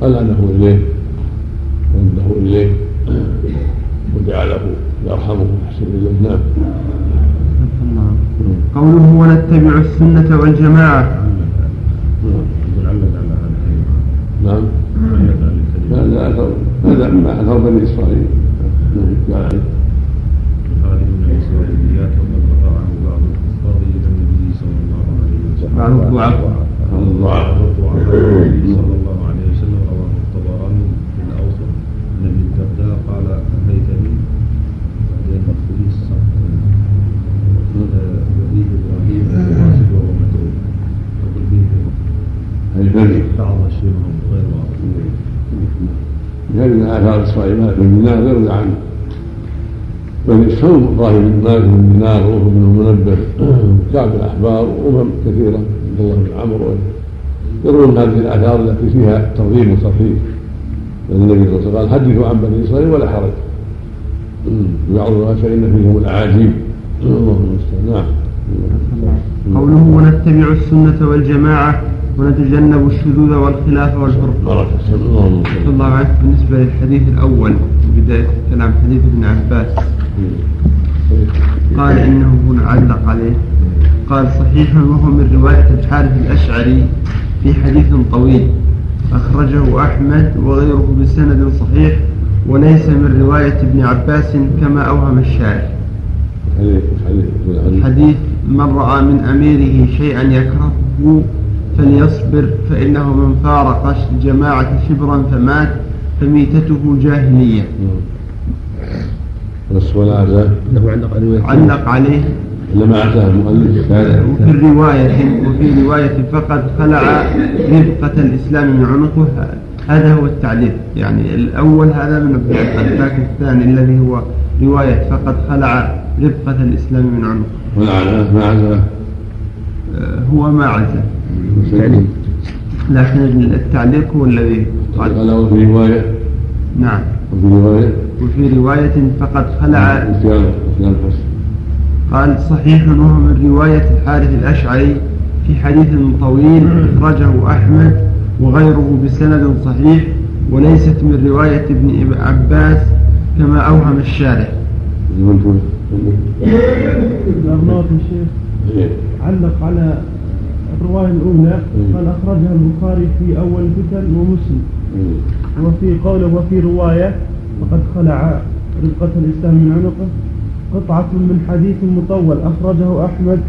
ألعنه إليه ورده إليه وجعله يرحمه ويحسن إليه نعم قوله ونتبع السنة والجماعة نعم هذا أثر هذا ما أثر بني إسرائيل نعم قال عليه هذه من الإسرائيليات وقد رفع عنه بعض الكفار إلى النبي صلى الله النبي صلى الله عليه وسلم رواه الطبراني في الدرداء قال بعدين بني بعض الشيء غير واضح هذه إسرائيل بن دينار غير عن بني إسرائيل إبراهيم بن مالك بن دينار وهو بن المنبه وكعب الأحبار وأمم كثيرة عبد الله بن عمرو. يروون هذه الآثار التي فيها ترغيب وترهيب. لأن النبي صلى الله عليه وسلم قال حدثوا عن بني إسرائيل ولا حرج. بعض الروايات فإن فيهم الأعاجيب. الله المستعان. نعم. قوله ونتبع السنة والجماعة ونتجنب الشذوذ والخلاف والفرقة بارك الله الله عنه بالنسبة للحديث الأول. بداية الكلام حديث ابن عباس. قال إنه هنا علق عليه. قال صحيح وهو من رواية الحارث الأشعري في حديث طويل. أخرجه أحمد وغيره بسند صحيح وليس من رواية ابن عباس كما أوهم الشارح حديث من رأى من أميره شيئا يكرهه فليصبر فإنه من فارق الجماعة شبرا فمات فميتته جاهلية. بس ولا أعزاه له علق عليه. علق عليه. لما أتاه المؤلف. وفي الرواية وفي رواية فقد خلع رفقة الإسلام من عنقه. هذا هو التعليق يعني الأول هذا من ابن عباس لكن الثاني الذي هو رواية فقد خلع رفقة الإسلام من عنقه. والأعلى ما عزاه آه، هو ما عزل لكن التعليق هو الذي قال وفي رواية نعم وفي رواية وفي رواية فقد خلع قال صحيح وهو من رواية الحارث الأشعري في حديث طويل أخرجه أحمد وغيره بسند صحيح وليست من رواية ابن عباس كما أوهم الشارح إيه. علق على الرواية الأولى قال أخرجها البخاري في أول فتن ومسلم. وفي قوله وفي رواية فقد خلع رفقة الإسلام من عنقه. قطعة من حديث مطول أخرجه أحمد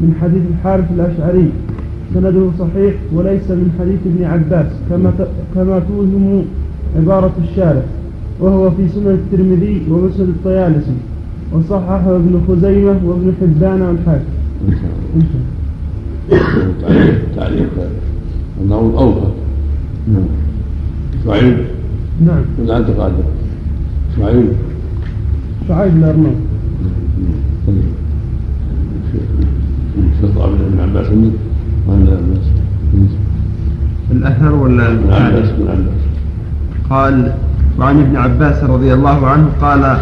من حديث الحارث الأشعري. سنده صحيح وليس من حديث ابن عباس كما كما توهم عبارة الشارع وهو في سنن الترمذي ومسند الطيالسي. وصححه ابن خزيمة وابن حبان والحاكم إن شاء الله. تعليق. أنه أوفى نعم. شعيب نعم. ولا أنت قادر شعيب شعيب الأرناط استطاع من ابن عباس. ابن عباس؟ الأثر ولا ابن عباس ابن عباس. قال وعن ابن عباس رضي الله عنه قال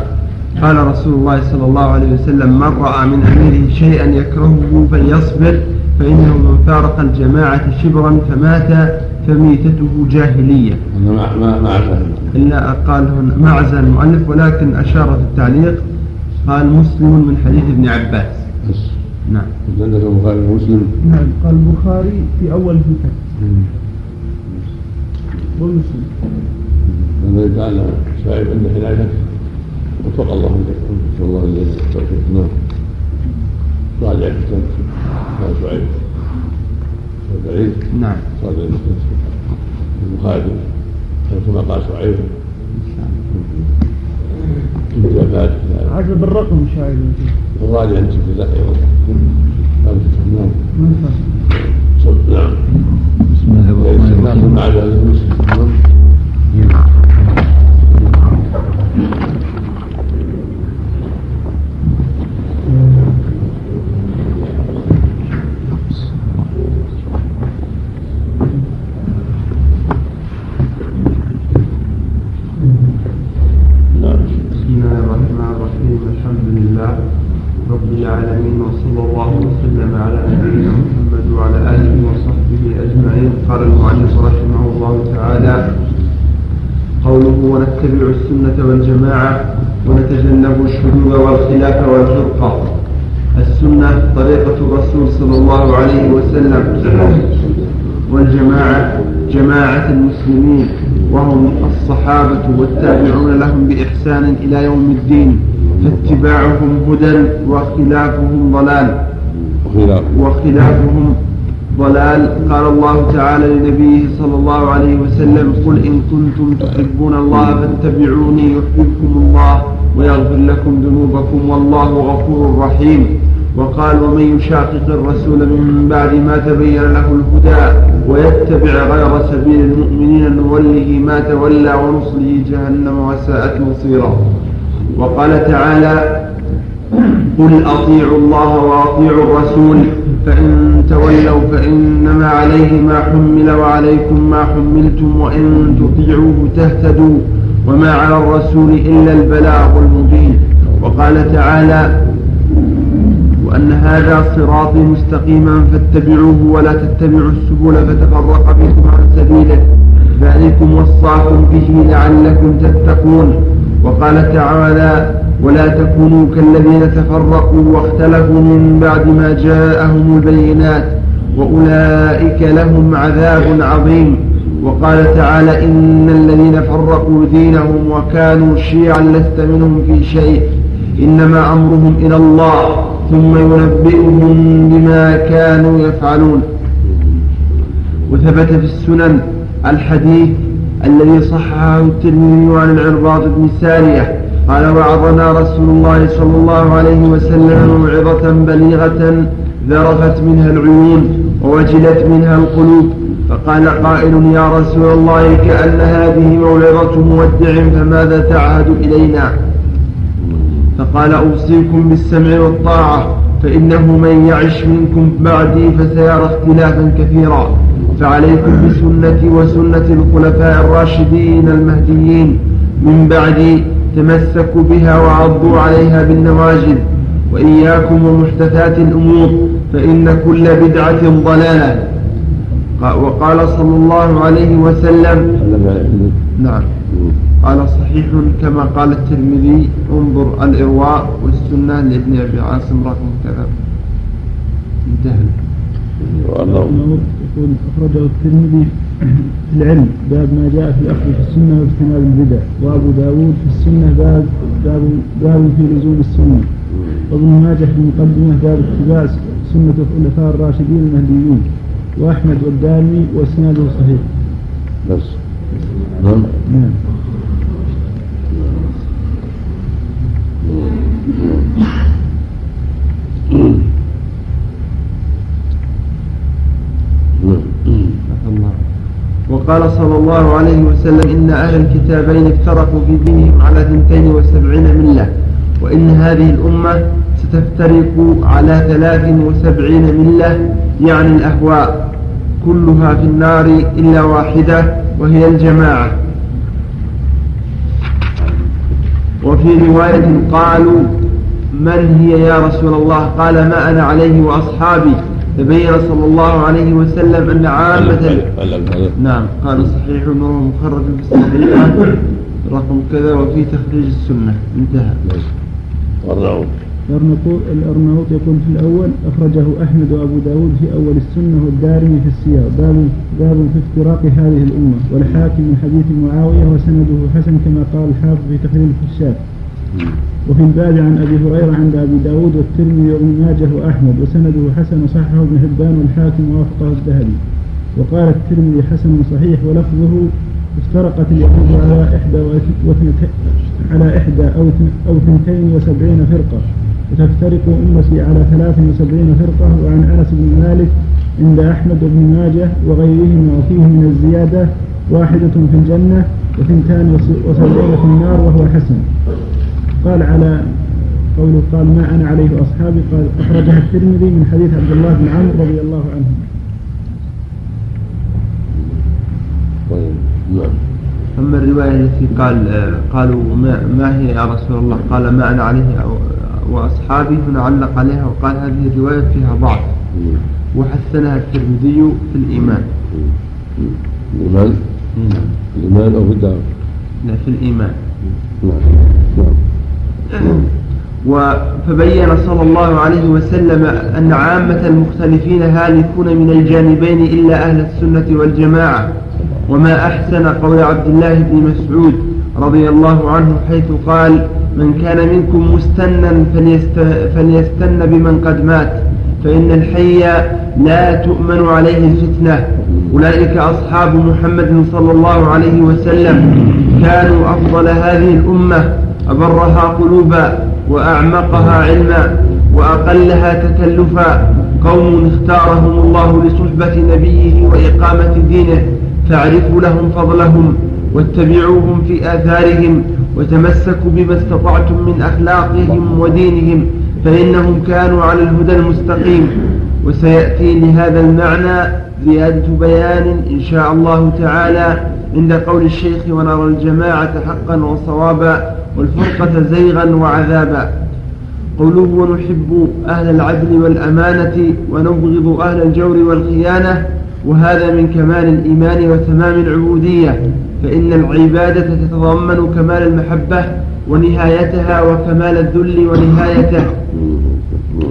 قال رسول الله صلى الله عليه وسلم من رأى من أميره شيئا يكرهه فليصبر فإنه من فارق الجماعة شبرا فمات فميتته جاهلية. ما ما إلا قال هنا ما عزى المؤلف ولكن أشار في التعليق قال مسلم من حديث ابن عباس. بس. نعم. عندك البخاري ومسلم نعم قال البخاري في أول فتن ومسلم الذي تعالى شاعر عند حلايتك وفق الله عندك نسأل الله التوفيق نعم. راجع الكتاب قال شعيب بعيد نعم راجع الكتاب البخاري كما قال شعيب عجب بالرقم شاعر الراجع انت في أيضا نعم ما بسم الله الرحمن الرحيم مع هذا المسلم نعم وصحبه أجمعين قال المؤلف رحمه الله تعالى قوله ونتبع السنة والجماعة ونتجنب الشذوذ والخلاف والفرقة. السنة طريقة الرسول صلى الله عليه وسلم. والجماعة جماعة المسلمين وهم الصحابة والتابعون لهم بإحسان إلى يوم الدين فاتباعهم هدى وخلافهم ضلال. وخلافهم ضلال قال الله تعالى لنبيه صلى الله عليه وسلم قل إن كنتم تحبون الله فاتبعوني يحببكم الله ويغفر لكم ذنوبكم والله غفور رحيم. وقال ومن يشاقق الرسول من بعد ما تبين له الهدى ويتبع غير سبيل المؤمنين نوله ما تولى ونصله جهنم وساءت مصيرا. وقال تعالى قل أطيعوا الله وأطيعوا الرسول فإن تولوا فإنما عليه ما حمل وعليكم ما حملتم وإن تطيعوه تهتدوا وما على الرسول إلا البلاغ المبين. وقال تعالى وأن هذا صراطي مستقيما فاتبعوه ولا تتبعوا السبل فتفرق بكم عن سبيله. ذلكم وصاكم به لعلكم تتقون. وقال تعالى ولا تكونوا كالذين تفرقوا واختلفوا من بعد ما جاءهم البينات وأولئك لهم عذاب عظيم. وقال تعالى إن الذين فرقوا دينهم وكانوا شيعا لست منهم في شيء إنما أمرهم إلى الله ثم ينبئهم بما كانوا يفعلون. وثبت في السنن الحديث الذي صححه الترمذي عن العرباض بن سارية قال وعظنا رسول الله صلى الله عليه وسلم موعظة بليغة ذرفت منها العيون ووجلت منها القلوب. فقال قائل يا رسول الله كأن هذه موعظة مودع فماذا تعهد إلينا؟ فقال أوصيكم بالسمع والطاعة فإنه من يعش منكم بعدي فسيرى اختلافا كثيرا. فعليكم بسنتي وسنة الخلفاء الراشدين المهديين من بعدي. تمسكوا بها وعضوا عليها بالنواجذ وإياكم ومحدثات الأمور فإن كل بدعة ضلالة. وقال صلى الله عليه وسلم نعم. قال صحيح كما قال الترمذي انظر الإرواء والسنة لابن أبي عاصم رقم كذا انتهى. يقول أخرجه الترمذي العلم باب ما جاء في الأخذ في السنة واجتناب البدع. وأبو داود في السنة باب باب, باب في لزوم السنة. وابن ماجه في المقدمة باب اتباع سنة الخلفاء الراشدين المهديين. وأحمد والدارمي وإسناده صحيح. بس. نعم. نعم. وقال صلى الله عليه وسلم إن أهل الكتابين افترقوا في دينهم على ثنتين وسبعين ملة وإن هذه الأمة ستفترق على ثلاث وسبعين ملة يعني الأهواء كلها في النار إلا واحدة وهي الجماعة. وفي رواية قالوا من هي يا رسول الله؟ قال ما أنا عليه وأصحابي. تبين صلى الله عليه وسلم أن عامة نعم قال صحيح وهو مخرج في الصحيحة رقم كذا وفي تخريج السنة. انتهى. الأرناؤوط يقول في الأول أخرجه أحمد وأبو داود في أول السنة والدارمي في السياق. باب باب في افتراق هذه الأمة. والحاكم من حديث معاوية وسنده حسن كما قال الحافظ في تقرير الفشاد وفي الباب عن أبي هريرة عند أبي داود والترمذي وابن ماجه وأحمد وسنده حسن وصححه ابن حبان والحاكم ووافقه الذهبي. وقال الترمذي حسن صحيح ولفظه افترقت اليهود على إحدى على إحدى أو أو ثنتين وسبعين فرقة. وتفترق أمتي على ثلاث وسبعين فرقة وعن أنس بن مالك عند أحمد بن ماجه وغيرهما وفيه من الزيادة واحدة في الجنة وثنتان وسبعين في النار وهو حسن قال على قوله قال ما أنا عليه أصحابي قال أخرجها الترمذي من حديث عبد الله بن عمرو رضي الله عنه. طيب نعم. أما الرواية التي قال قالوا ما, ما هي يا رسول الله؟ قال ما أنا عليه وأصحابي هنا علق عليها وقال هذه الرواية فيها ضعف. وحسنها الترمذي في الإيمان. الإيمان؟ نعم. الإيمان أو في الدار لا في الإيمان. نعم نعم. فبين صلى الله عليه وسلم أن عامة المختلفين هالكون من الجانبين إلا أهل السنة والجماعة وما أحسن قول عبد الله بن مسعود رضي الله عنه حيث قال من كان منكم مستنا فليست- فليستن بمن قد مات. فإن الحي لا تؤمن عليه الفتنة أولئك أصحاب محمد صلى الله عليه وسلم كانوا أفضل هذه الأمة أبرها قلوبا وأعمقها علما وأقلها تكلفا. قوم اختارهم الله لصحبة نبيه وإقامة دينه فاعرفوا لهم فضلهم واتبعوهم في آثارهم وتمسكوا بما استطعتم من أخلاقهم ودينهم. فإنهم كانوا على الهدى المستقيم وسيأتي لهذا المعنى زيادة بيان إن شاء الله تعالى عند قول الشيخ ونرى الجماعة حقا وصوابا والفرقة زيغا وعذابا قوله ونحب أهل العدل والأمانة ونبغض أهل الجور والخيانة وهذا من كمال الإيمان وتمام العبودية فإن العبادة تتضمن كمال المحبة ونهايتها وكمال الذل ونهايته.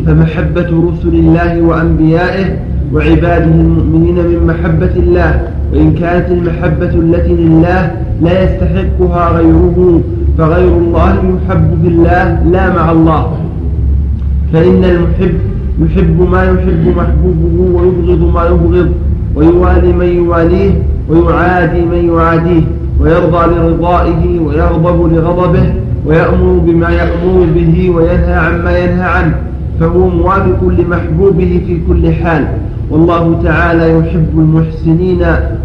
فمحبة رسل الله وأنبيائه وعباده المؤمنين من محبة الله وإن كانت المحبة التي لله لا يستحقها غيره فغير الله يحب في الله لا مع الله. فإن المحب يحب ما يحب محبوبه ويبغض ما يبغض ويوالي من يواليه ويعادي من يعاديه ويرضى لرضائه ويغضب لغضبه ويأمر بما يأمر به وينهى عما ينهى عنه. فهو موافق لمحبوبه في كل حال. والله تعالى يحب المحسنين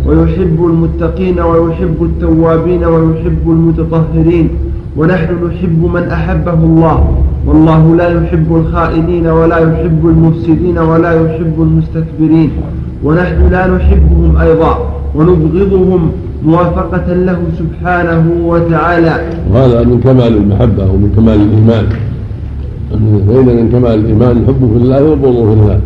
ويحب المتقين ويحب التوابين ويحب المتطهرين. ونحن نحب من أحبه الله. والله لا يحب الخائنين ولا يحب المفسدين ولا يحب المستكبرين. ونحن لا نحبهم أيضا. ونبغضهم موافقة له سبحانه وتعالى. وهذا من كمال المحبة ومن كمال الإيمان. فإن من كمال الإيمان الحب في الله والبغض في الله.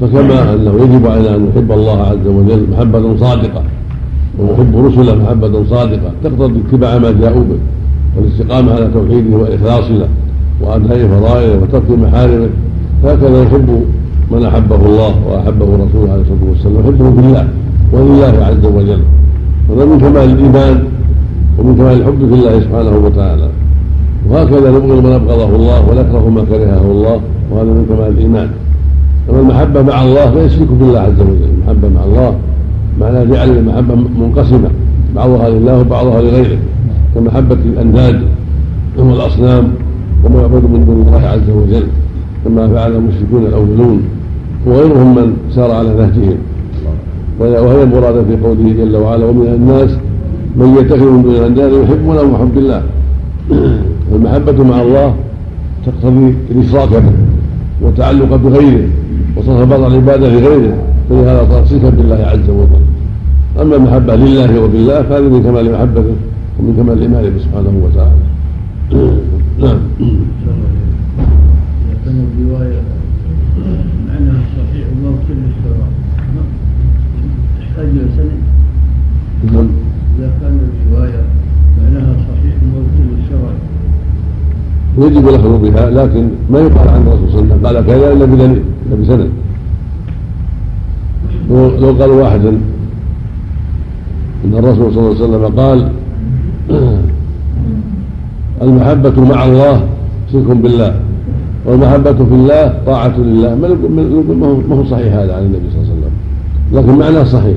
فكما أنه يجب علينا أن نحب الله عز وجل محبة صادقة ونحب رسله محبة صادقة. تقتضي اتباع ما جاءوا به والاستقامة على توحيده وإخلاص له وأداء فرائضه وترك محارمه. هكذا يحب من أحبه الله وأحبه رسوله عليه الصلاة والسلام. يحبه بالله ولله عز وجل. هذا من كمال الإيمان ومن كمال الحب في الله سبحانه وتعالى. وهكذا نبغض من أبغضه الله ونكره ما كرهه الله وهذا من كمال الإيمان. أما المحبة مع الله فيشرك بالله عز وجل. المحبة مع الله معناه جعل المحبة منقسمة. بعضها لله وبعضها لغيره. كمحبة الأنداد وهو الأصنام وما يعبد من دون الله عز وجل. كما فعل المشركون الأولون. وغيرهم من سار على نهجهم. وهي المراد في قوله جل وعلا ومن الناس من يتخذ من دون الانداد يحبونه وحب الله. (clears throat) المحبة مع الله تقتضي الإشراك به والتعلق بغيره وصرف بعض العبادة لغيره فلهذا صار شركا بالله عز وجل. أما المحبة لله وبالله فهذه من كمال محبته ومن كمال إيمانه سبحانه وتعالى. (clears throat) نعم. كان الرواية. معناها صحيح وموت للشراء تحتاج إلى سند نعم إذا كان الرواية معناها صحيح وموت للشراء يجب الاخذ بها لكن ما يقال عن الرسول صلى الله عليه وسلم. قال كذا إلا بدليل إلا بسند. لو قال واحد إن الرسول صلى الله عليه وسلم قال (clears throat) المحبة مع الله شرك بالله والمحبة في الله طاعة لله. ما هو- صحيح هذا عن النبي صلى الله عليه وسلم. لكن معناه صحيح.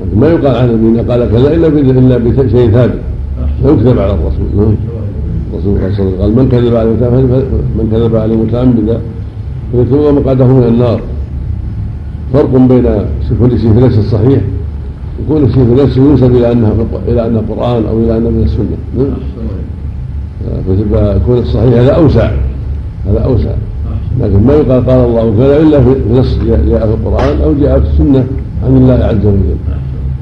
لكن ما يقال عن النبي قال كذا إلا بد- إلا بشيء ثابت. فيكذب على الرسول. نعم. الرسول صلى الله عليه وسلم. قال من كذب متعمدا من كذب عليه متعمدا فليتبوأ مقعده من النار. فرق بين شيء في نفس الصحيح شيء في نفسه ينسب إلى انه إلى انه قرآن أو إلى انه من السنة. نعم. فيكون الصحيح هذا أوسع. هذا أوسع. لكن ما يقال قال الله كذا إلا في نص جاء في القرآن أو جاء في السنة عن الله عز وجل.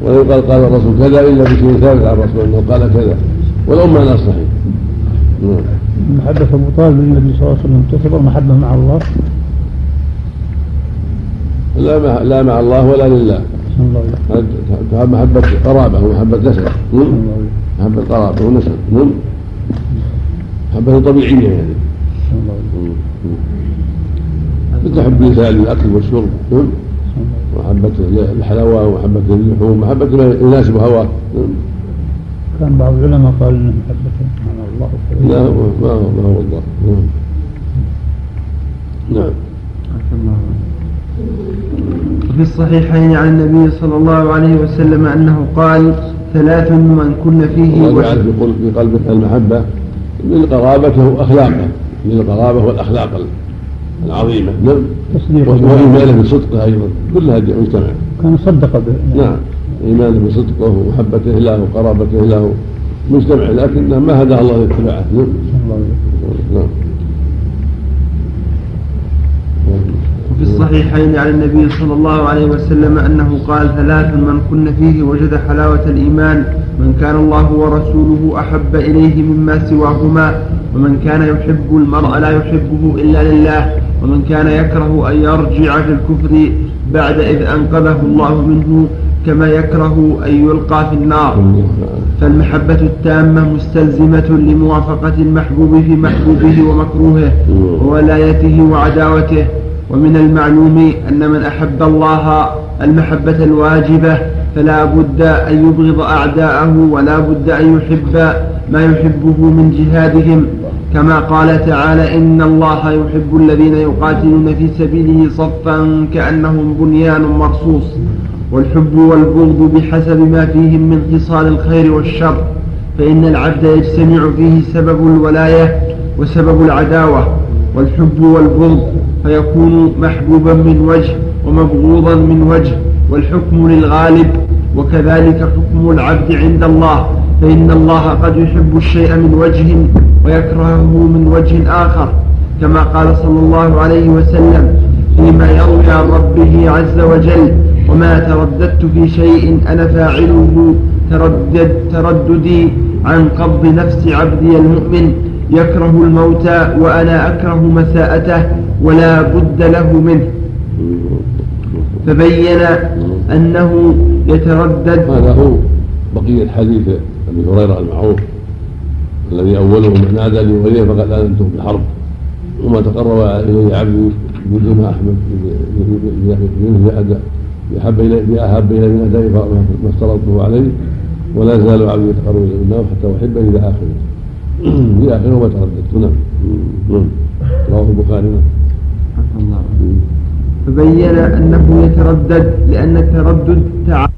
ولا يقال قال الرسول كذا إلا بشيء ثابت عن الرسول انه قال كذا. ولو معنى صحيح. محبة أبو طالب للنبي صلى الله عليه وسلم تعتبر محبة مع الله؟ لا مع لا مع الله ولا لله. تحب محبة قرابة ومحبة نسب. محبة قرابة ونسب. نعم. محبة طبيعية يعني. مثل حب الإنسان للأكل والشرب. نعم. ومحبة الحلاوة ومحبة اللحوم محبة ما يناسب هواه. كان بعض العلماء قال ان محبته مع الله لا ما هو ما هو الله. نعم. نعم. وفي الصحيحين عن النبي صلى الله عليه وسلم أنه قال ثلاث من كن فيه وجعل في قلبك المحبة للقرابة وأخلاقه للقرابة والأخلاق العظيمة. نعم. وإيمانه بصدقه أيضا. كل هذه مجتمع. كان صدق به نعم. إيمانه بصدقه ومحبته له وقرابته له. مجتمع لكن ما هداه الله لاتباعه. نعم. نعم. وفي الصحيحين عن النبي صلى الله عليه وسلم أنه قال ثلاث من كن فيه وجد حلاوة الإيمان من كان الله ورسوله أحب إليه مما سواهما ومن كان يحب المرء لا يحبه إلا لله ومن كان يكره أن يرجع في الكفر بعد إذ أنقذه الله منه كما يكره أن يلقى في النار. فالمحبة التامة مستلزمة لموافقة المحبوب في محبوبه ومكروهه وولايته وعداوته. ومن المعلوم أن من أحب الله المحبة الواجبة فلا بد أن يبغض أعداءه ولا بد أن يحب ما يحبه من جهادهم. كما قال تعالى إن الله يحب الذين يقاتلون في سبيله صفا كأنهم بنيان مرصوص. والحب والبغض بحسب ما فيهم من خصال الخير والشر فإن العبد يجتمع فيه سبب الولاية وسبب العداوة والحب والبغض فيكون محبوبا من وجه ومبغوضا من وجه والحكم للغالب وكذلك حكم العبد عند الله فإن الله قد يحب الشيء من وجه ويكرهه من وجه آخر كما قال صلى الله عليه وسلم فيما يروي عن ربه عز وجل وما ترددت في شيء أنا فاعله تردد ترددي عن قبض نفس عبدي المؤمن. يكره الموت وأنا أكره مساءته ولا بد له منه. فبين أنه يتردد. هذا هو بقية حديث أبي هريرة المعروف الذي أوله من نادى لي فقد آذنته بالحرب. وما تقرب إلي عبدي بدون أحمد بأحب إلي بأحب إلي من أدائي ما افترضته عليه ولا زال عبدي يتقرب إلي بالنار حتى أحبه إلى آخره. (clears throat) في آخره ما ترددت نعم. نعم. رواه البخاري. نعم. فبين أنه يتردد لأن التردد تعالى